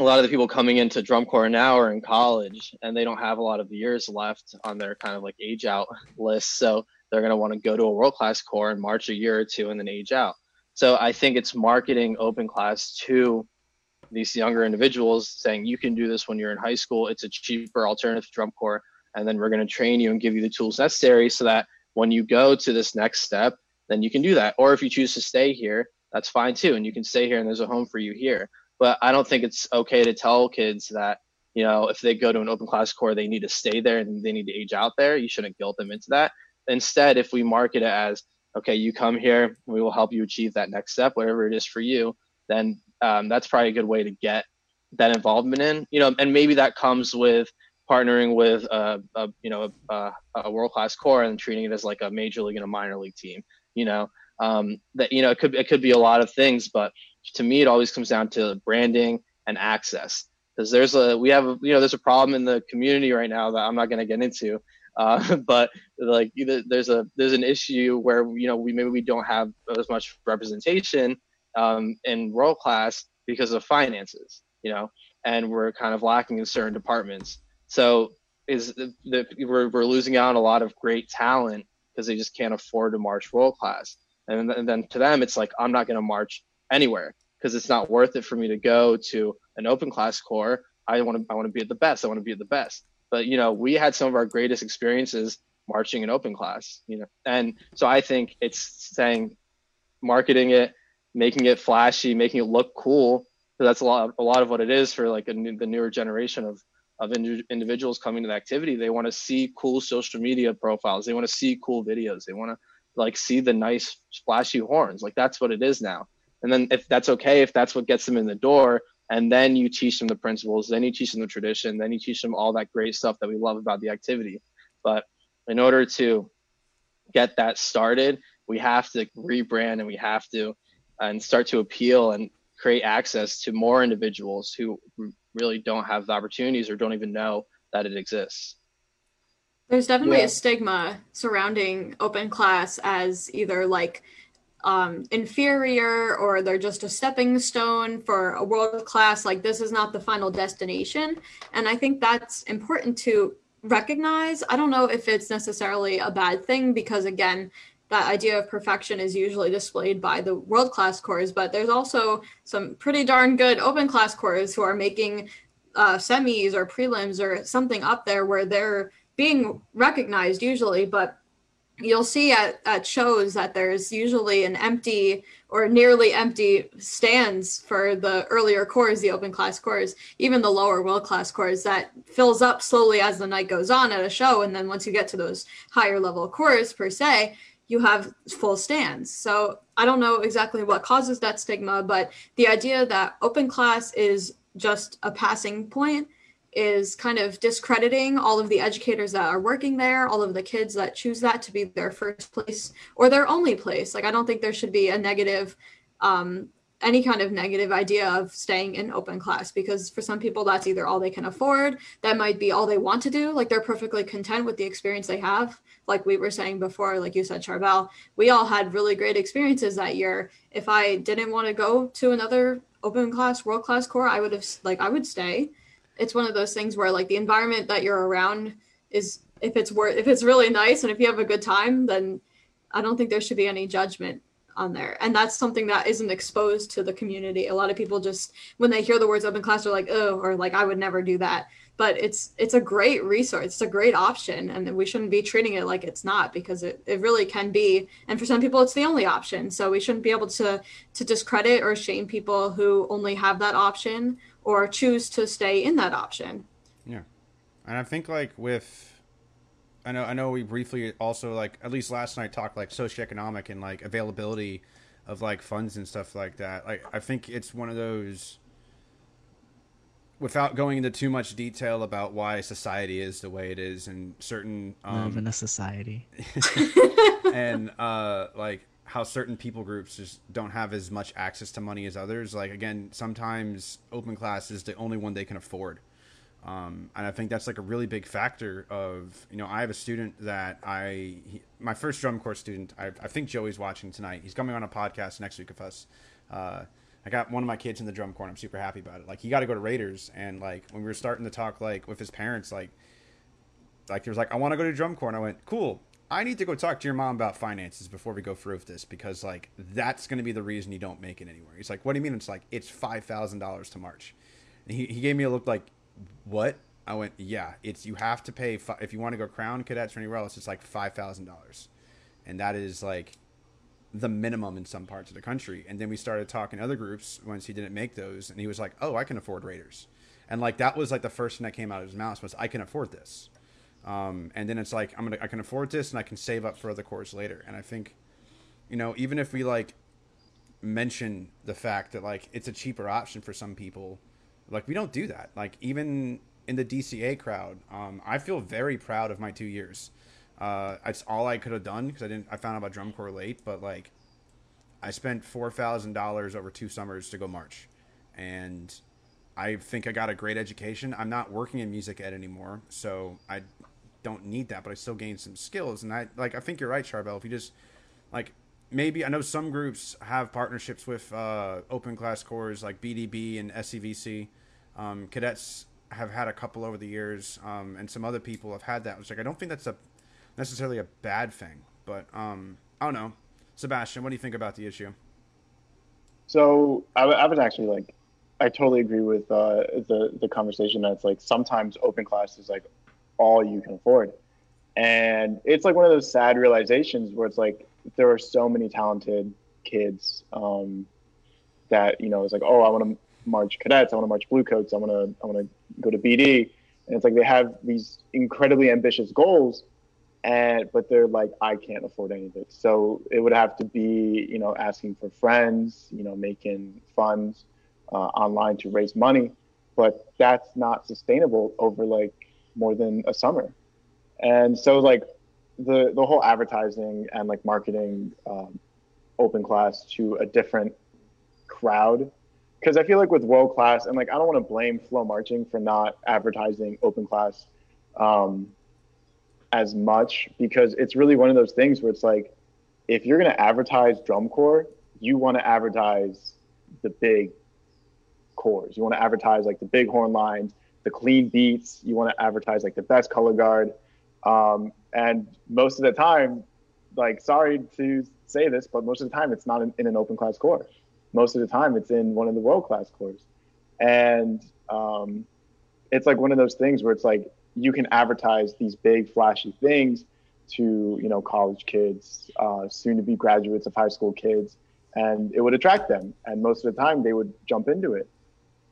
a lot of the people coming into drum corps now are in college and they don't have a lot of years left on their kind of like age out list. So they're going to want to go to a world class corps and march a year or two and then age out. So I think it's marketing open class to these younger individuals saying you can do this when you're in high school. It's a cheaper alternative to drum corps. And then we're going to train you and give you the tools necessary so that when you go to this next step, then you can do that. Or if you choose to stay here, that's fine too. And you can stay here and there's a home for you here. But I don't think it's okay to tell kids that, you know, if they go to an open class corps they need to stay there and they need to age out there. You shouldn't guilt them into that. Instead, if we market it as, okay, you come here, we will help you achieve that next step, whatever it is for you, then um, that's probably a good way to get that involvement in, you know, and maybe that comes with partnering with a, a you know a, a world class corps and treating it as like a major league and a minor league team. You know um, that you know it could it could be a lot of things, but to me it always comes down to branding and access because there's a we have you know there's a problem in the community right now that I'm not going to get into. Uh, *laughs* but like there's a there's an issue where you know we maybe we don't have as much representation um, in world class because of finances, you know, and we're kind of lacking in certain departments. So is the we're, we're losing out on a lot of great talent because they just can't afford to march world class. And, and then to them, it's like I'm not going to march anywhere because it's not worth it for me to go to an open class corps. I want to I want to be at the best. I want to be at the best. But you know, we had some of our greatest experiences marching in open class. You know, and so I think it's saying marketing it, making it flashy, making it look cool. That's a lot a lot of what it is for like new, the newer generation of of ind- individuals coming to the activity. They want to see cool social media profiles. They want to see cool videos. They want to like see the nice splashy horns. Like that's what it is now. And then if that's okay, if that's what gets them in the door, and then you teach them the principles, then you teach them the tradition, then you teach them all that great stuff that we love about the activity. But in order to get that started, we have to rebrand and we have to and start to appeal and create access to more individuals who really don't have the opportunities or don't even know that it exists.
There's definitely yeah. a stigma surrounding open class as either like um, inferior or they're just a stepping stone for a world class. Like this is not the final destination. And I think that's important to recognize. I don't know if it's necessarily a bad thing because, again, that idea of perfection is usually displayed by the world class corps, but there's also some pretty darn good open class corps who are making uh, semis or prelims or something up there where they're being recognized usually, but you'll see at, at shows that there's usually an empty or nearly empty stands for the earlier corps, the open class corps, even the lower world class corps that fills up slowly as the night goes on at a show. And then once you get to those higher level corps per se, you have full stands. So I don't know exactly what causes that stigma, but the idea that open class is just a passing point is kind of discrediting all of the educators that are working there, all of the kids that choose that to be their first place or their only place. Like, I don't think there should be a negative, um, any kind of negative idea of staying in open class because for some people that's either all they can afford, that might be all they want to do. Like, they're perfectly content with the experience they have like we were saying before, like you said, Sharbel, we all had really great experiences that year. If I didn't want to go to another open class, world class corps, I would have like I would stay. It's one of those things where like the environment that you're around is if it's worth if it's really nice and if you have a good time, then I don't think there should be any judgment on there. And that's something that isn't exposed to the community. A lot of people just when they hear the words open class, they're like, oh, or like I would never do that but it's it's a great resource it's a great option and we shouldn't be treating it like it's not because it, it really can be and for some people it's the only option so we shouldn't be able to to discredit or shame people who only have that option or choose to stay in that option.
Yeah. And i think like with i know i know we briefly also like at least last night talked like socioeconomic and like availability of like funds and stuff like that. Like i think it's one of those without going into too much detail about why society is the way it is and certain
um, live in a society. *laughs*
and uh, like how certain people groups just don't have as much access to money as others like again sometimes open class is the only one they can afford Um, and I think that's like a really big factor of, you know, I have a student that I, he, my first drum corps student, I, I think Joey's watching tonight. He's coming on a podcast next week with us. Uh, I got one of my kids in the drum corps I'm super happy about it. Like he got to go to Raiders. And like, when we were starting to talk like with his parents, like, like he was like, I want to go to drum corps. And I went, cool. I need to go talk to your mom about finances before we go through with this because like that's going to be the reason you don't make it anywhere. He's like, what do you mean? It's like, it's $5,000 to march. And he, he gave me a look like, what? I went, yeah, it's you have to pay fi- if you want to go Crown Cadets or anywhere else. It's like five thousand dollars, and that is like the minimum in some parts of the country. And then we started talking other groups once he didn't make those, and he was like, oh, I can afford Raiders, and like that was like the first thing that came out of his mouth was I can afford this. Um, and then it's like I'm gonna I can afford this and I can save up for other corps later. And I think, you know, even if we like mention the fact that like it's a cheaper option for some people like we don't do that. Like even in the DCA crowd, um, I feel very proud of my two years. Uh, it's all I could have done because I didn't. I found out about drum corps late, but like, I spent four thousand dollars over two summers to go march, and I think I got a great education. I'm not working in music ed anymore, so I don't need that, but I still gain some skills. And I like. I think you're right, Sharbel. If you just like maybe I know some groups have partnerships with uh, open class corps like BDB and SCVC. Um, cadets have had a couple over the years, um, and some other people have had that. Which like I don't think that's a necessarily a bad thing, but um, I don't know. Sebastian, what do you think about the issue?
So I, I was actually like, I totally agree with uh, the the conversation. That's like sometimes open class is like all you can afford, and it's like one of those sad realizations where it's like there are so many talented kids um, that you know it's like, oh, I want to march cadets. I want to march bluecoats. I want to I want to go to BD. And it's like they have these incredibly ambitious goals, and but they're like, I can't afford any of it. So it would have to be you know asking for friends, you know, making funds uh, online to raise money, but that's not sustainable over like more than a summer. And so like the the whole advertising and like marketing um, open class to a different crowd because I feel like with world class, and like I don't want to blame Flow Marching for not advertising open class um, as much because it's really one of those things where it's like if you're going to advertise drum corps, you want to advertise the big corps. You want to advertise like the big horn lines, the clean beats. You want to advertise like the best color guard. Um, and most of the time, like sorry to say this, but most of the time it's not in, in an open class corps most of the time it's in one of the world class corps. And um, it's like one of those things where it's like you can advertise these big flashy things to you know college kids, uh, soon to be graduates of high school kids, and it would attract them. And most of the time they would jump into it.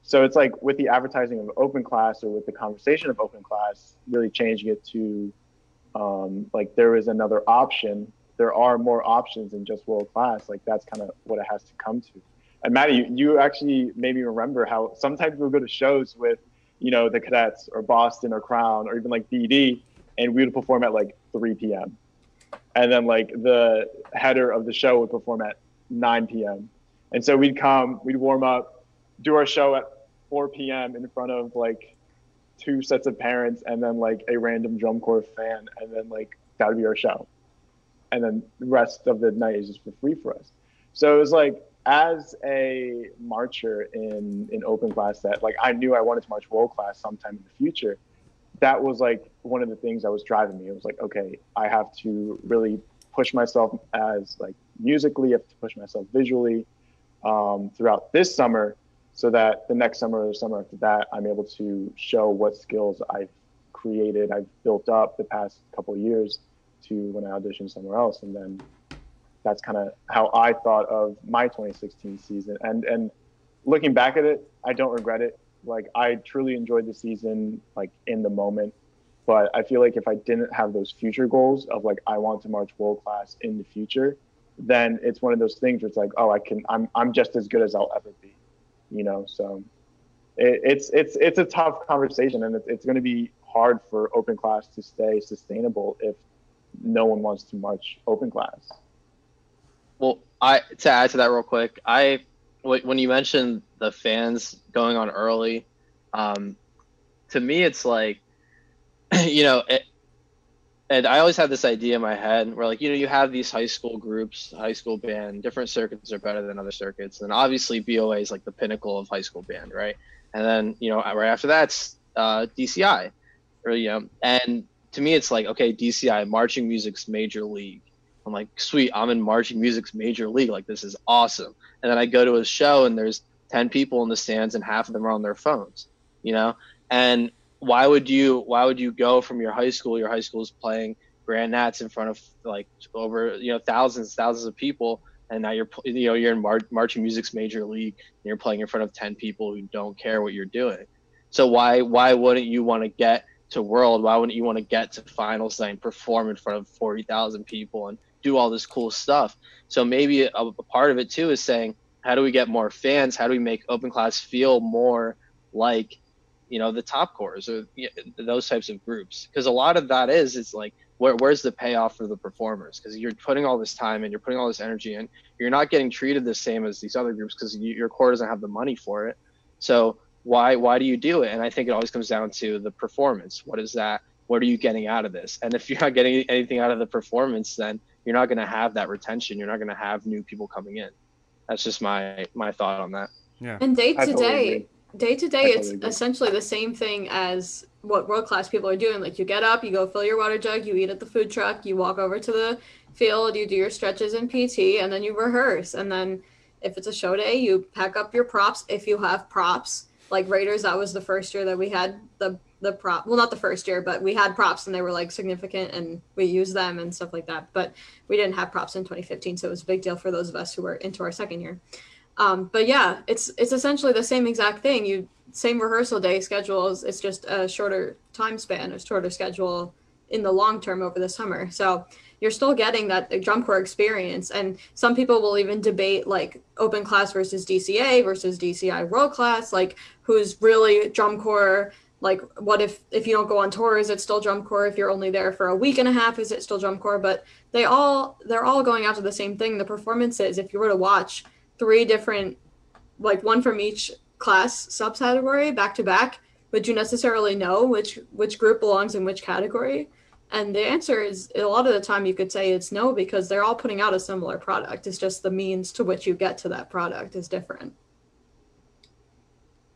So it's like with the advertising of open class or with the conversation of open class, really changing it to um, like there is another option there are more options than just world class. Like that's kind of what it has to come to. And Maddie, you, you actually made me remember how sometimes we'll go to shows with, you know, the cadets or Boston or Crown or even like BD, and we would perform at like 3 p.m. And then like the header of the show would perform at 9 p.m. And so we'd come, we'd warm up, do our show at 4 p.m. in front of like two sets of parents and then like a random drum corps fan, and then like that would be our show and then the rest of the night is just for free for us. So it was like as a marcher in in open class that like I knew I wanted to march world class sometime in the future. That was like one of the things that was driving me. It was like, okay, I have to really push myself as like musically, I have to push myself visually um, throughout this summer so that the next summer or summer after that, I'm able to show what skills I've created, I've built up the past couple years to when I auditioned somewhere else, and then that's kind of how I thought of my 2016 season. And and looking back at it, I don't regret it. Like I truly enjoyed the season, like in the moment. But I feel like if I didn't have those future goals of like I want to march world class in the future, then it's one of those things where it's like, oh, I can, I'm, I'm just as good as I'll ever be, you know. So it, it's it's it's a tough conversation, and it's, it's going to be hard for open class to stay sustainable if no one wants to march open class.
Well, I to add to that real quick, I when you mentioned the fans going on early, um, to me, it's like, *clears throat* you know, it, and I always had this idea in my head where, like, you know, you have these high school groups, high school band, different circuits are better than other circuits. And obviously, BOA is like the pinnacle of high school band, right? And then, you know, right after that's uh, DCI, or, you know, and to me, it's like, okay, DCI, marching music's major league. I'm like, sweet, I'm in marching music's major league. Like, this is awesome. And then I go to a show and there's 10 people in the stands and half of them are on their phones, you know? And why would you why would you go from your high school your high school is playing grand nats in front of like over you know thousands thousands of people and now you're you know you're in Mar- marching music's major league and you're playing in front of 10 people who don't care what you're doing. So why why wouldn't you want to get to world? Why wouldn't you want to get to finals and perform in front of 40,000 people and do all this cool stuff? So maybe a, a part of it too is saying how do we get more fans? How do we make open class feel more like you know the top corps or you know, those types of groups. Because a lot of that is it's like where, where's the payoff for the performers? Because you're putting all this time and you're putting all this energy in. You're not getting treated the same as these other groups because you, your corps doesn't have the money for it. So why why do you do it? And i think it always comes down to the performance. What is that what are you getting out of this? And if you're not getting anything out of the performance then you're not going to have that retention. You're not going to have new people coming in. That's just my my thought on that.
Yeah.
And day
I
to day,
agree.
Day to day, it's essentially the same thing as what world class people are doing. Like you get up, you go fill your water jug, you eat at the food truck, you walk over to the field, you do your stretches and PT, and then you rehearse. And then if it's a show day, you pack up your props if you have props. Like Raiders, that was the first year that we had the the prop. Well, not the first year, but we had props and they were like significant, and we used them and stuff like that. But we didn't have props in 2015, so it was a big deal for those of us who were into our second year. Um, but yeah, it's it's essentially the same exact thing. You same rehearsal day schedules. It's just a shorter time span, a shorter schedule in the long term over the summer. So you're still getting that drum corps experience. And some people will even debate like open class versus DCA versus DCI world class, like who's really drum corps. Like, what if if you don't go on tour? Is it still drum corps? If you're only there for a week and a half, is it still drum corps? But they all they're all going after the same thing. The performances. If you were to watch three different like one from each class subcategory back to back would you necessarily know which which group belongs in which category. And the answer is a lot of the time you could say it's no because they're all putting out a similar product. It's just the means to which you get to that product is different.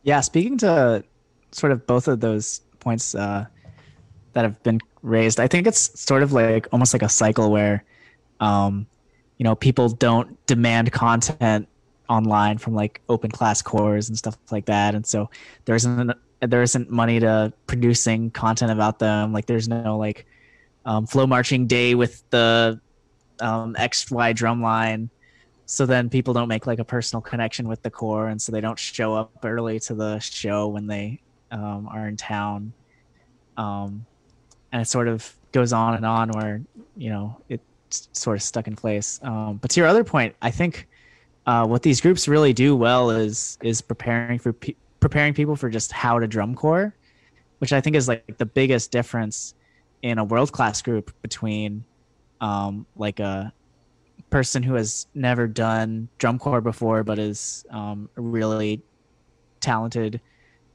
Yeah, speaking to sort of both of those points uh, that have been raised, I think it's sort of like almost like a cycle where, um, you know, people don't demand content online from like open class corps and stuff like that, and so there isn't there isn't money to producing content about them. Like there's no like um, flow marching day with the um, XY drum line. So then people don't make like a personal connection with the corps. And so they don't show up early to the show when they um, are in town. Um, and it sort of goes on and on where you know it's sort of stuck in place. Um, but to your other point i think uh, what these groups really do well is is preparing for pe- preparing people for just how to drum corps which i think is like the biggest difference in a world class group between um, like a person who has never done drum corps before but is um, really talented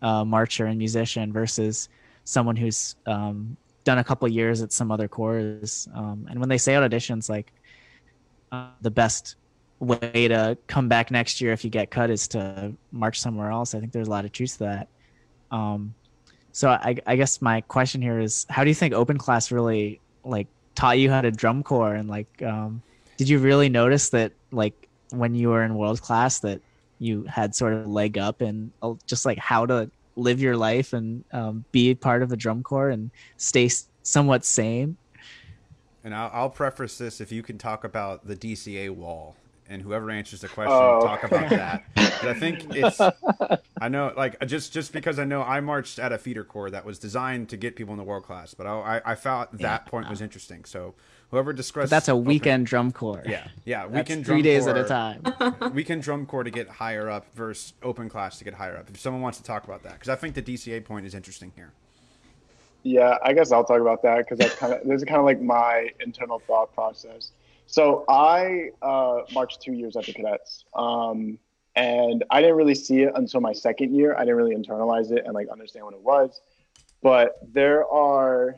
uh, marcher and musician versus someone who's um, done a couple years at some other corps um, and when they say out auditions like uh, the best way to come back next year if you get cut is to march somewhere else. I think there's a lot of truth to that. Um, so I, I guess my question here is how do you think open class really like taught you how to drum corps? And like um, did you really notice that like when you were in world class that you had sort of leg up and uh, just like how to live your life and um, be part of a drum corps and stay somewhat sane?
And I'll, I'll preface this if you can talk about the DCA wall, and whoever answers the question,
Oh.
talk about that. I think it's, *laughs* I know, like just just because I know I marched at a feeder corps that was designed to get people in the world class, but I I, I felt that point was interesting. So whoever discussed,
but that's a
open-
weekend drum corps
Yeah, yeah,
that's
weekend
three
drum
days at a
corps-
time *laughs*
weekend drum corps to get higher up versus open class to get higher up. If someone wants to talk about that, because I think the DCA point is interesting here.
Yeah, I guess I'll talk about that because that's kind of this is kind of like my internal thought process. So I uh, marched two years at the cadets, um, and I didn't really see it until my second year. I didn't really internalize it and like understand what it was. but there are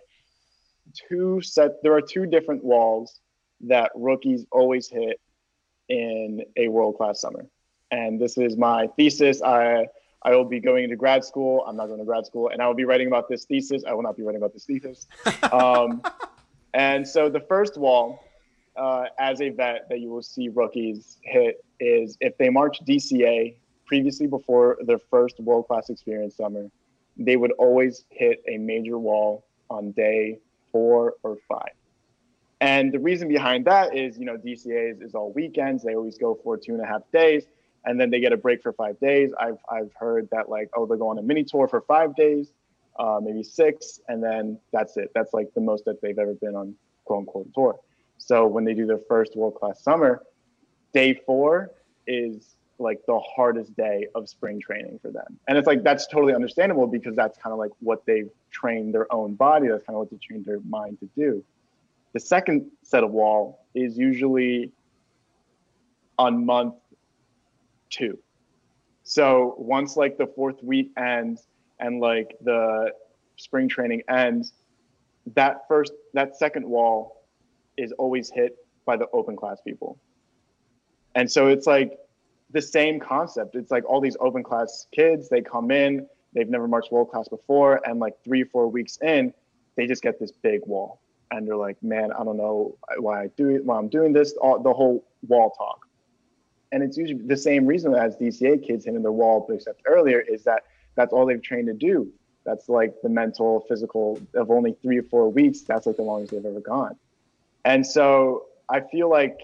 two set. There are two different walls that rookies always hit in a world class summer, and this is my thesis. I I will be going into grad school. I'm not going to grad school, and I will be writing about this thesis. I will not be writing about this thesis. *laughs* Um, and so the first wall, uh, as a vet, that you will see rookies hit is if they march DCA previously before their first world class experience summer, they would always hit a major wall on day four or five. And the reason behind that is, you know, DCAs is all weekends. They always go for two and a half days and then they get a break for five days. I've I've heard that like oh they go on a mini tour for five days, uh, maybe six, and then that's it. That's like the most that they've ever been on quote unquote tour. So when they do their first world class summer, day four is like the hardest day of spring training for them. And it's like that's totally understandable because that's kind of like what they've trained their own body. That's kind of what they trained their mind to do. The second set of wall is usually on month two. So once like the fourth week ends and like the spring training ends, that first that second wall is always hit by the open class people. And so it's like the same concept. It's like all these open class kids, they come in, they've never marched world class before, and like three, or four weeks in, they just get this big wall. And they're like, man, I don't know why I do it, why I'm doing this, all the whole wall talk and it's usually the same reason as DCA kids hitting the wall, except earlier is that that's all they've trained to do. That's like the mental, physical of only three or four weeks. That's like the longest they've ever gone. And so I feel like,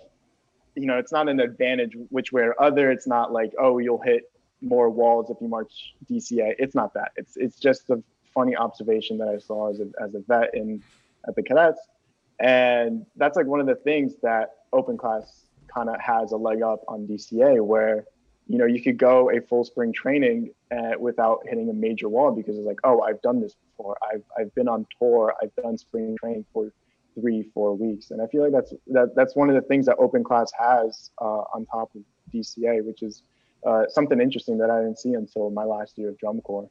you know, it's not an advantage which way or other. It's not like, oh, you'll hit more walls if you march DCA. It's not that. It's it's just a funny observation that I saw as a, as a vet in at the cadets. And that's like one of the things that open class kind of has a leg up on DCA where you know you could go a full spring training uh, without hitting a major wall because it's like oh I've done this before I've I've been on tour I've done spring training for three four weeks and I feel like that's that that's one of the things that open class has uh, on top of DCA which is uh, something interesting that I didn't see until my last year of drum corps.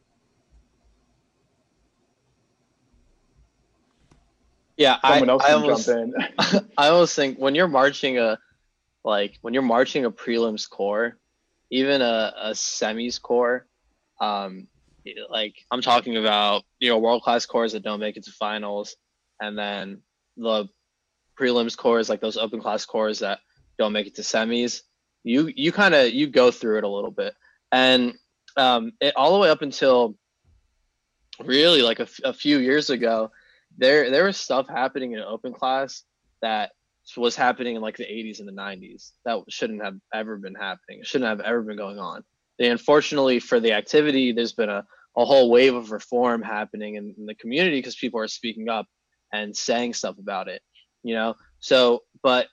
Yeah, Someone I, else I almost, *laughs* *laughs* I almost think when you're marching a like when you're marching a prelims corps, even a, a semis corps, um, like I'm talking about, you know, world class corps that don't make it to finals, and then the prelims corps, like those open class corps that don't make it to semis. You you kind of you go through it a little bit, and um, it, all the way up until really like a, few years ago, there there was stuff happening in open class that was happening in like the 80s and the 90s. That shouldn't have ever been happening. It shouldn't have ever been going on. And unfortunately for the activity, there's been a, a whole wave of reform happening in, in the community because people are speaking up and saying stuff about it, you know? So, but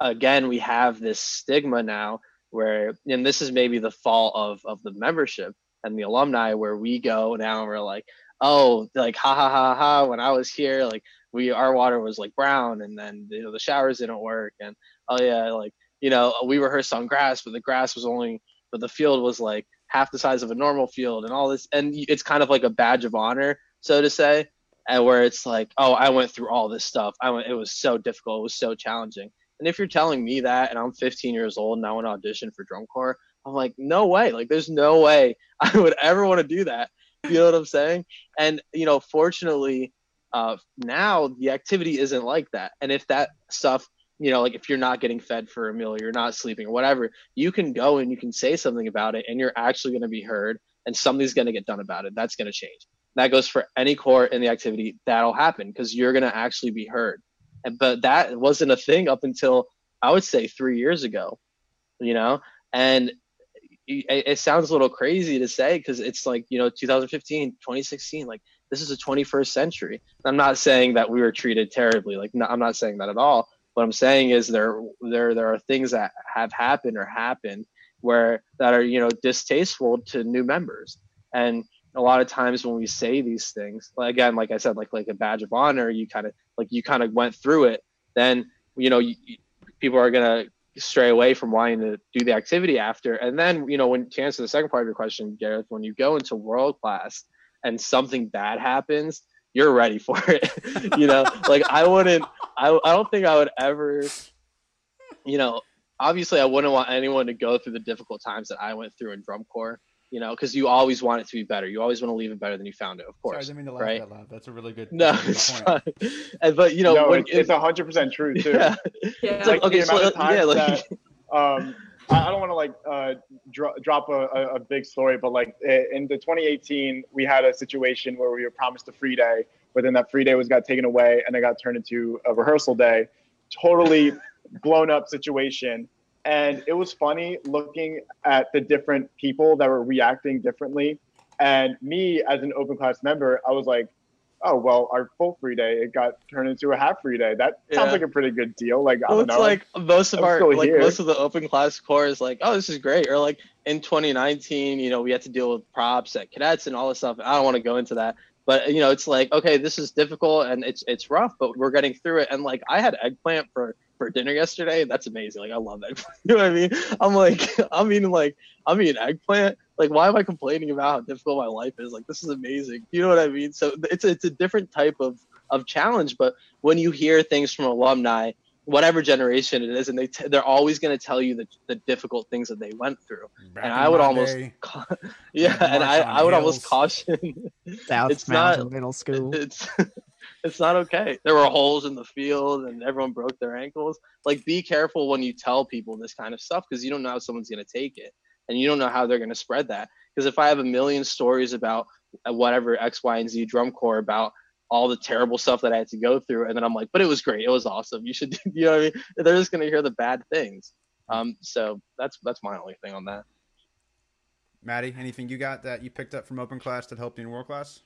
again, we have this stigma now where, and this is maybe the fault of, of the membership and the alumni where we go now and we're like, oh, like, ha ha ha ha, when I was here, like, we our water was like brown and then you know the showers didn't work and oh yeah like you know we rehearsed on grass but the grass was only but the field was like half the size of a normal field and all this and it's kind of like a badge of honor so to say and where it's like oh i went through all this stuff i went it was so difficult it was so challenging and if you're telling me that and i'm 15 years old and i want to audition for drum corps i'm like no way like there's no way *laughs* i would ever want to do that you know what i'm saying and you know fortunately uh, now the activity isn't like that. And if that stuff, you know, like if you're not getting fed for a meal, you're not sleeping or whatever, you can go and you can say something about it and you're actually going to be heard and something's going to get done about it. That's going to change. That goes for any corps in the activity. That'll happen because you're going to actually be heard. And, but that wasn't a thing up until I would say three years ago, you know, and it, it sounds a little crazy to say because it's like, you know, 2015, 2016, like this is the 21st century. I'm not saying that we were treated terribly. Like, no, I'm not saying that at all. What I'm saying is there, there, there are things that have happened or happen where that are, you know, distasteful to new members. And a lot of times when we say these things, like, again, like I said, like like a badge of honor, you kind of like you kind of went through it. Then you know you, people are gonna stray away from wanting to do the activity after. And then you know when to answer the second part of your question, Gareth, when you go into world class, and something bad happens, you're ready for it. *laughs* you know, like I wouldn't, I, I don't think I would ever, you know, obviously I wouldn't want anyone to go through the difficult times that I went through in drum corps, you know, because you always want it to be better. You always want to leave it better than you found it, of course.
Sorry, I didn't mean to laugh
right?
that loud. That's a really good.
No,
good
it's
point. *laughs*
but you know,
no,
when,
it's, it's 100% true, too.
yeah,
Yeah.
it's like,
Like,
okay,
the
so
amount of
yeah, like,
that- um, I I don't want to like uh, dro- drop a, a, a big story, but like in the 2018, we had a situation where we were promised a free day, but then that free day was got taken away and it got turned into a rehearsal day. Totally *laughs* blown up situation. And it was funny looking at the different people that were reacting differently. And me as an open class member, I was like, oh, well, our full free day, it got turned into a half free day. That sounds
Yeah.
like a pretty good deal. Like, I
well,
don't
it's
know.
like most of
I'm
our like
here.
most of the open class corps is like, oh, this is great. Or like in 2019, you know, we had to deal with props at cadets and all this stuff. I don't want to go into that, but you know, it's like, okay, this is difficult and it's it's rough, but we're getting through it. And like, I had eggplant for for dinner yesterday. That's amazing. Like, I love eggplant. *laughs* You know what I mean? I'm like, *laughs* I'm eating like, I'm eating eggplant. Like, why am I complaining about how difficult my life is? Like, this is amazing. You know what I mean? So it's it's a different type of of challenge. But when you hear things from alumni, whatever generation it is, and they t- they're always going to tell you the, the difficult things that they went through.
Back *laughs*
and I would almost, ca- yeah, and I, I would almost caution
South
It's
Mountain
not-
Middle School.
it's it's not okay. There were holes in the field, and everyone broke their ankles. Like, be careful when you tell people this kind of stuff because you don't know how someone's going to take it, and you don't know how they're going to spread that. Because if I have a million stories about uh, whatever X, Y, and Z drum corps about all the terrible stuff that I had to go through, and then I'm like, but it was great, it was awesome. You should, *laughs* you know, what I mean, they're just going to hear the bad things. Um, so that's that's my only thing on that.
Maddie, anything you got that you picked up from open class that helped you in world class?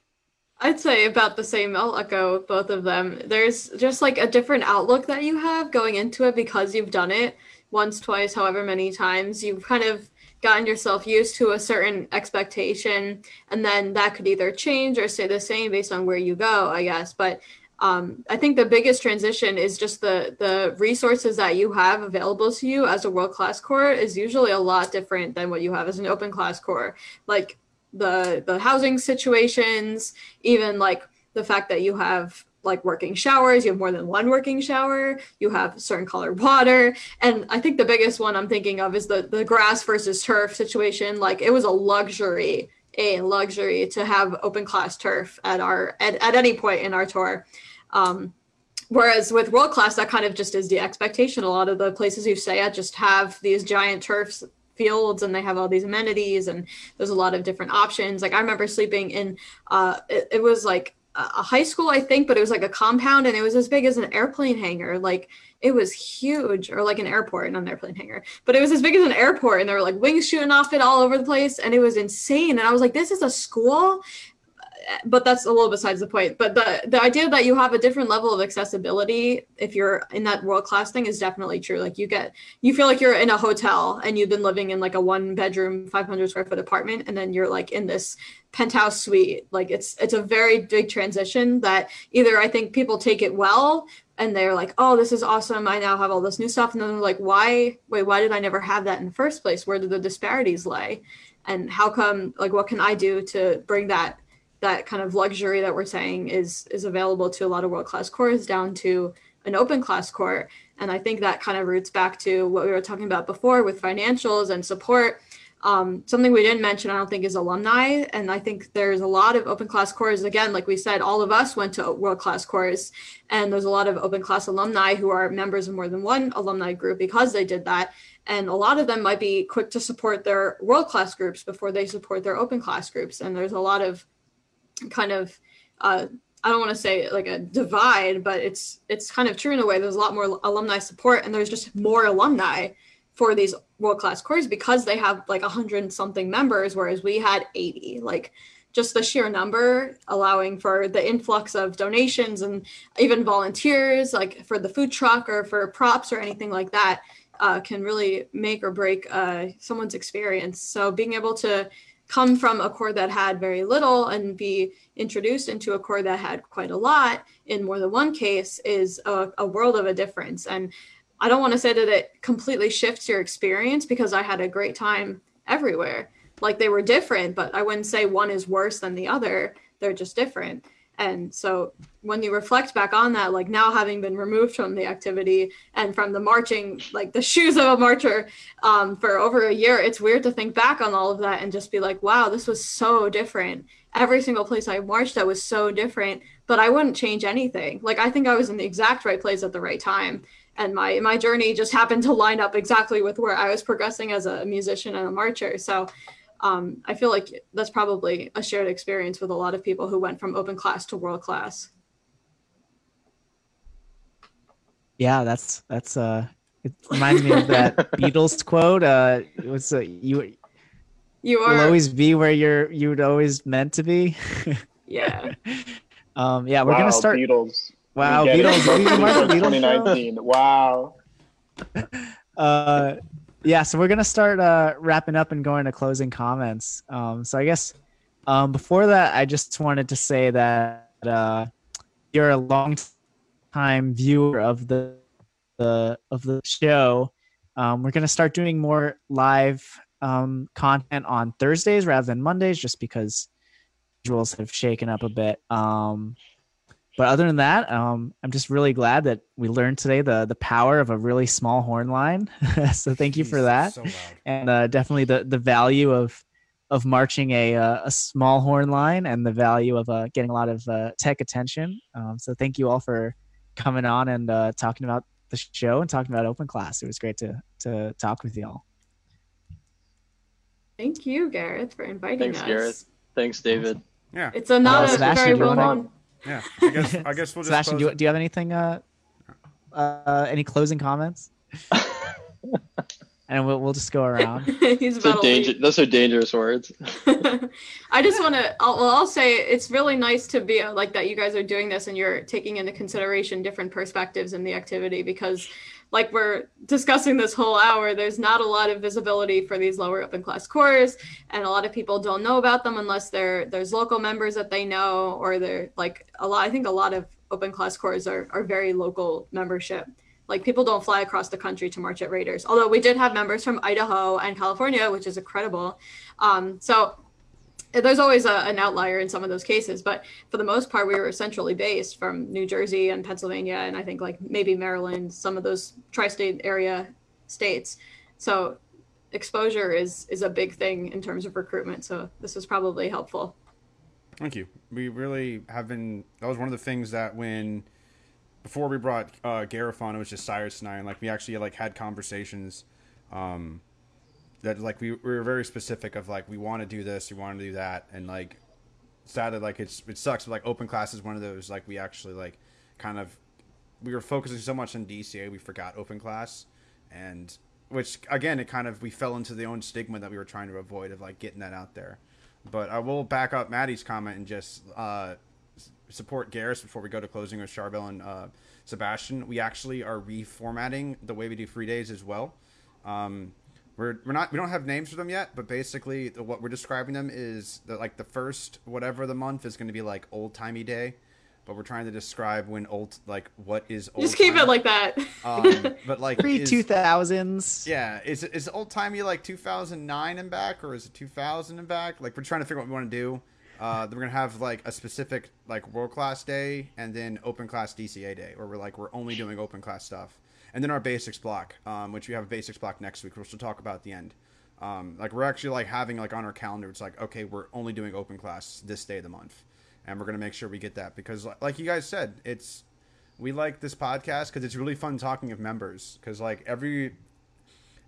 I'd say about the same. I'll echo both of them. There's just like a different outlook that you have going into it because you've done it once, twice, however many times. You've kind of gotten yourself used to a certain expectation, and then that could either change or stay the same based on where you go, I guess. But um, I think the biggest transition is just the the resources that you have available to you as a world class corps is usually a lot different than what you have as an open class corps. Like the the housing situations, even like the fact that you have like working showers, you have more than one working shower, you have certain colored water. And I think the biggest one I'm thinking of is the the grass versus turf situation. Like it was a luxury, a luxury to have open class turf at our at, at any point in our tour. Um, Whereas with world class, that kind of just is the expectation. A lot of the places you stay at just have these giant turfs fields and they have all these amenities and there's a lot of different options. Like I remember sleeping in, uh, it, it was like a high school, I think, but it was like a compound and it was as big as an airplane hangar. Like it was huge, or like an airport, not an airplane hangar, but it was as big as an airport and there were like wings shooting off it all over the place and it was insane. And I was like, this is a school but that's a little besides the point. But the the idea that you have a different level of accessibility if you're in that world class thing is definitely true. Like you get you feel like you're in a hotel and you've been living in like a one bedroom, 500 square foot apartment, and then you're like in this penthouse suite. Like it's it's a very big transition that either I think people take it well and they're like, oh, this is awesome. I now have all this new stuff. And then they're like, why, wait, why did I never have that in the first place? Where did the disparities lay? And how come, like, what can I do to bring that that kind of luxury that we're saying is is available to a lot of world class corps down to an open class corps and i think that kind of roots back to what we were talking about before with financials and support. Um, something we didn't mention i don't think is alumni. And i think there's a lot of open class corps again like we said all of us went to world class corps and there's a lot of open class alumni who are members of more than one alumni group because they did that. And a lot of them might be quick to support their world class groups before they support their open class groups. And there's a lot of kind of uh, I don't want to say like a divide, but it's it's kind of true in a way. There's a lot more alumni support, and there's just more alumni for these world class corps because they have like a hundred something members, whereas we had 80. Like just the sheer number allowing for the influx of donations and even volunteers, like for the food truck or for props or anything like that, uh, can really make or break uh, someone's experience. So being able to come from a corps that had very little and be introduced into a corps that had quite a lot in more than one case is a, a world of a difference. And I don't want to say that it completely shifts your experience because I had a great time everywhere. Like they were different, but I wouldn't say one is worse than the other. they're just different. And so when you reflect back on that, like now having been removed from the activity and from the marching, like the shoes of a marcher um, for over a year, it's weird to think back on all of that and just be like, wow, this was so different. Every single place I marched at was so different, but I wouldn't change anything. Like I think I was in the exact right place at the right time. And my my journey just happened to line up exactly with where I was progressing as a musician and a marcher. So um, I feel like that's probably a shared experience with a lot of people who went from open class to world class.
Yeah, that's that's uh it reminds me of that *laughs* Beatles quote. Uh it was uh, you
You
will
are
always be where you're you would always meant to be. *laughs*
yeah.
um yeah, we're
wow,
gonna start
Beatles.
Wow,
We.
Beatles, we can mark the Beatles
2019. Wow. *laughs*
uh yeah so we're gonna start uh wrapping up and going to closing comments um so i guess um before that i just wanted to say that uh you're a long time viewer of the the of the show um we're gonna start doing more live um content on thursdays rather than mondays just because visuals have shaken up a bit um but other than that, um, I'm just really glad that we learned today the the power of a really small horn line. *laughs* so thank you for that,
So
and uh, definitely the the value of of marching a uh, a small horn line and the value of uh, getting a lot of uh, tech attention. Um, so thank you all for coming on and uh, talking about the show and talking about open class. It was great to to talk with y'all.
Thank you, Gareth, for inviting
Thanks,
us.
Gareth. Thanks, David.
Yeah,
It's a not
Uh,
a
Sebastian,
very well
wanna-
known.
yeah. I guess I guess we'll just *laughs*
Sebastian,
close
do you, do you have anything? Uh, uh, any closing comments? *laughs* and we'll we'll just go around. *laughs*
He's
Those are,
about
danger- those are dangerous words. *laughs*
I just want to. I'll, well, I'll say it's really nice to be uh, like that. You guys are doing this and you're taking into consideration different perspectives in the activity because, like we're discussing this whole hour, there's not a lot of visibility for these lower open class corps, and a lot of people don't know about them unless they're there's local members that they know or they're like a lot. I think a lot of open class corps are are very local membership. Like people don't fly across the country to march at Raiders. Although we did have members from Idaho and California, which is incredible. Um, so there's always a, an outlier in some of those cases, but for the most part, we were centrally based from New Jersey and Pennsylvania, and I think like maybe Maryland, some of those tri-state area states. So exposure is is a big thing in terms of recruitment. So this is probably helpful.
Thank you. We really have been. That was one of the things that when before we brought uh, Gareth on, it was just Cyrus and I, and like we actually like had conversations. Um, that like we, we were very specific of like we want to do this, we want to do that, and like sadly like it's it sucks. But like open class is one of those like we actually like kind of we were focusing so much on DCA we forgot open class, and which again it kind of we fell into the own stigma that we were trying to avoid of like getting that out there. But I will back up Maddie's comment and just uh, support Garrus before we go to closing with Sharbel and uh, Sebastian. We actually are reformatting the way we do free days as well. Um, we're, we're not we don't have names for them yet, but basically the, what we're describing them is that like the first whatever the month is going to be like old timey day, but we're trying to describe when old like what is old.
Just keep it like that.
um, *laughs* but like
pre two thousands.
yeah, is it is old timey like 2009 and back, or is it 2000 and back? Like we're trying to figure out what we want to do. Uh, we're gonna have like a specific like world class day, and then open class DCA day, where we're like we're only doing open class stuff, and then our basics block, um, which we have a basics block next week, which we'll talk about at the end. Um, like we're actually like having like on our calendar, it's like okay, we're only doing open class this day of the month, and we're gonna make sure we get that because like- you guys said, it's we like this podcast because it's really fun talking of members because like every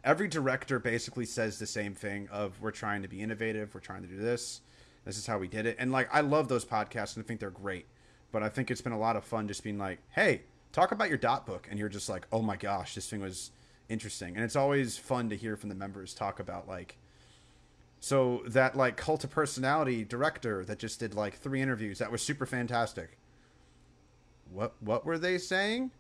every director basically says the same thing of we're trying to be innovative we're trying to do this this is how we did it. And like i love those podcasts and i think they're great but i think it's been a lot of fun just being like hey talk about your dot book. And you're just like oh my gosh this thing was interesting. And it's always fun to hear from the members talk about like so that like cult of personality director that just did like three interviews that was super fantastic. What what were they saying?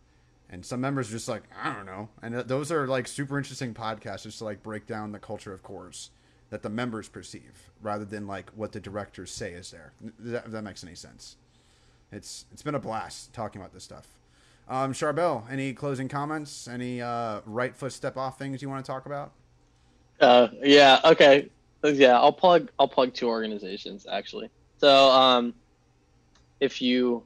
And some members are just like i don't know. And uh, those are like super interesting podcasts just to like break down the culture of course that the members perceive rather than like what the directors say is there Th- that, if that makes any sense it's it's been a blast talking about this stuff um Sharbel any closing comments any uh right foot step off things you want to talk about
Uh, yeah. Okay. Yeah. I'll plug. I'll plug two organizations actually. So, um, if you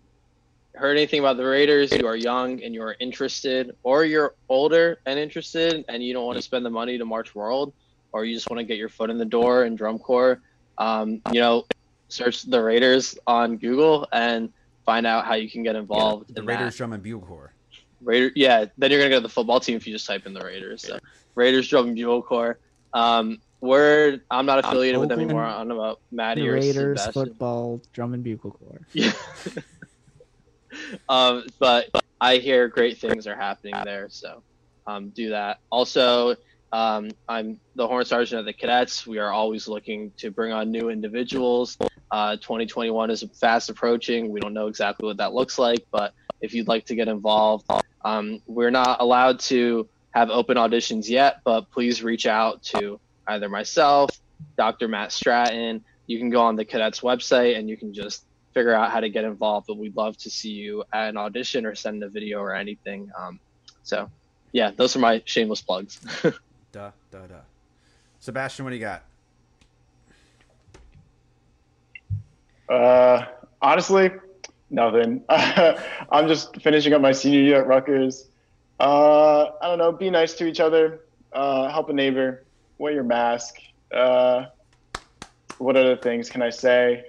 heard anything about the Raiders, you are young and you are interested, or you're older and interested, and you don't want to spend the money to March World, or you just want to get your foot in the door in drum corps, um, you know, search the Raiders on Google and find out how you can get involved.
the
in
Raiders
that.
Drum and Bugle Corps.
Raider, yeah. Then you're gonna go to the football team if you just type in the Raiders. So, Raiders Drum and Bugle Corps. Um, we're I'm not affiliated with them anymore. I don't know about Maddie
The
or
Raiders
Sebastian.
football drum and bugle corps.
Yeah. *laughs* um, but I hear great things are happening there, so um, do that. Also, um, I'm the horn sergeant of the cadets. We are always looking to bring on new individuals. Uh, 2021 is fast approaching. We don't know exactly what that looks like, but if you'd like to get involved, um, we're not allowed to have open auditions yet, but please reach out to either myself, Dr. Matt Stratton. You can go on the cadets website and you can just figure out how to get involved. But we'd love to see you at an audition or send a video or anything. Um, so, yeah, those are my shameless plugs. *laughs*
Duh, duh, duh. Sebastian, what do you got?
Uh, honestly, nothing. *laughs* I'm just finishing up my senior year at Rutgers. Uh, I don't know. Be nice to each other. Uh, help a neighbor. Wear your mask. Uh, what other things can I say?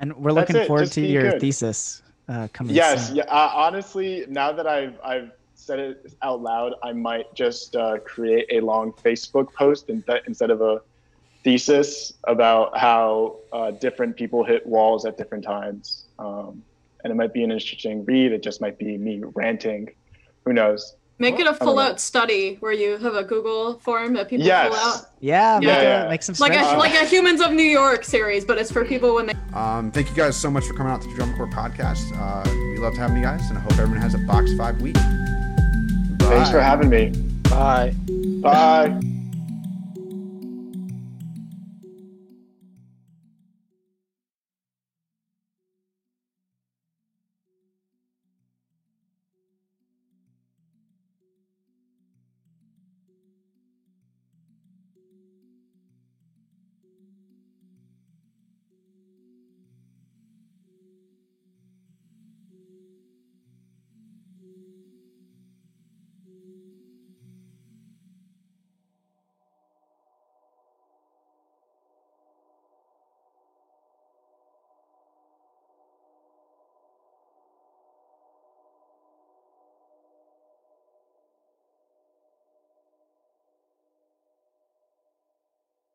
And we're
That's
looking
it,
forward
just
to your
good.
thesis uh, coming soon.
Yes.
soon.
Yeah. Uh, honestly, now that I've I've said it out loud, I might just uh, create a long Facebook post in th- instead of a thesis about how uh, different people hit walls at different times. Um, and it might be an interesting read. It just might be me ranting. Who knows?
Make it a
don't
full
know.
out study where you have a Google form that people
Yes.
fill out.
Yeah, make,
Yeah,
a- make some
Like a
spreadsheets.
like a Humans of New York series, but it's for people when they
Um, thank you guys so much for coming out to the Drum Corps podcast. Uh, we loved having you guys, and I hope everyone has a box five week.
Thanks for having me.
Bye.
Bye.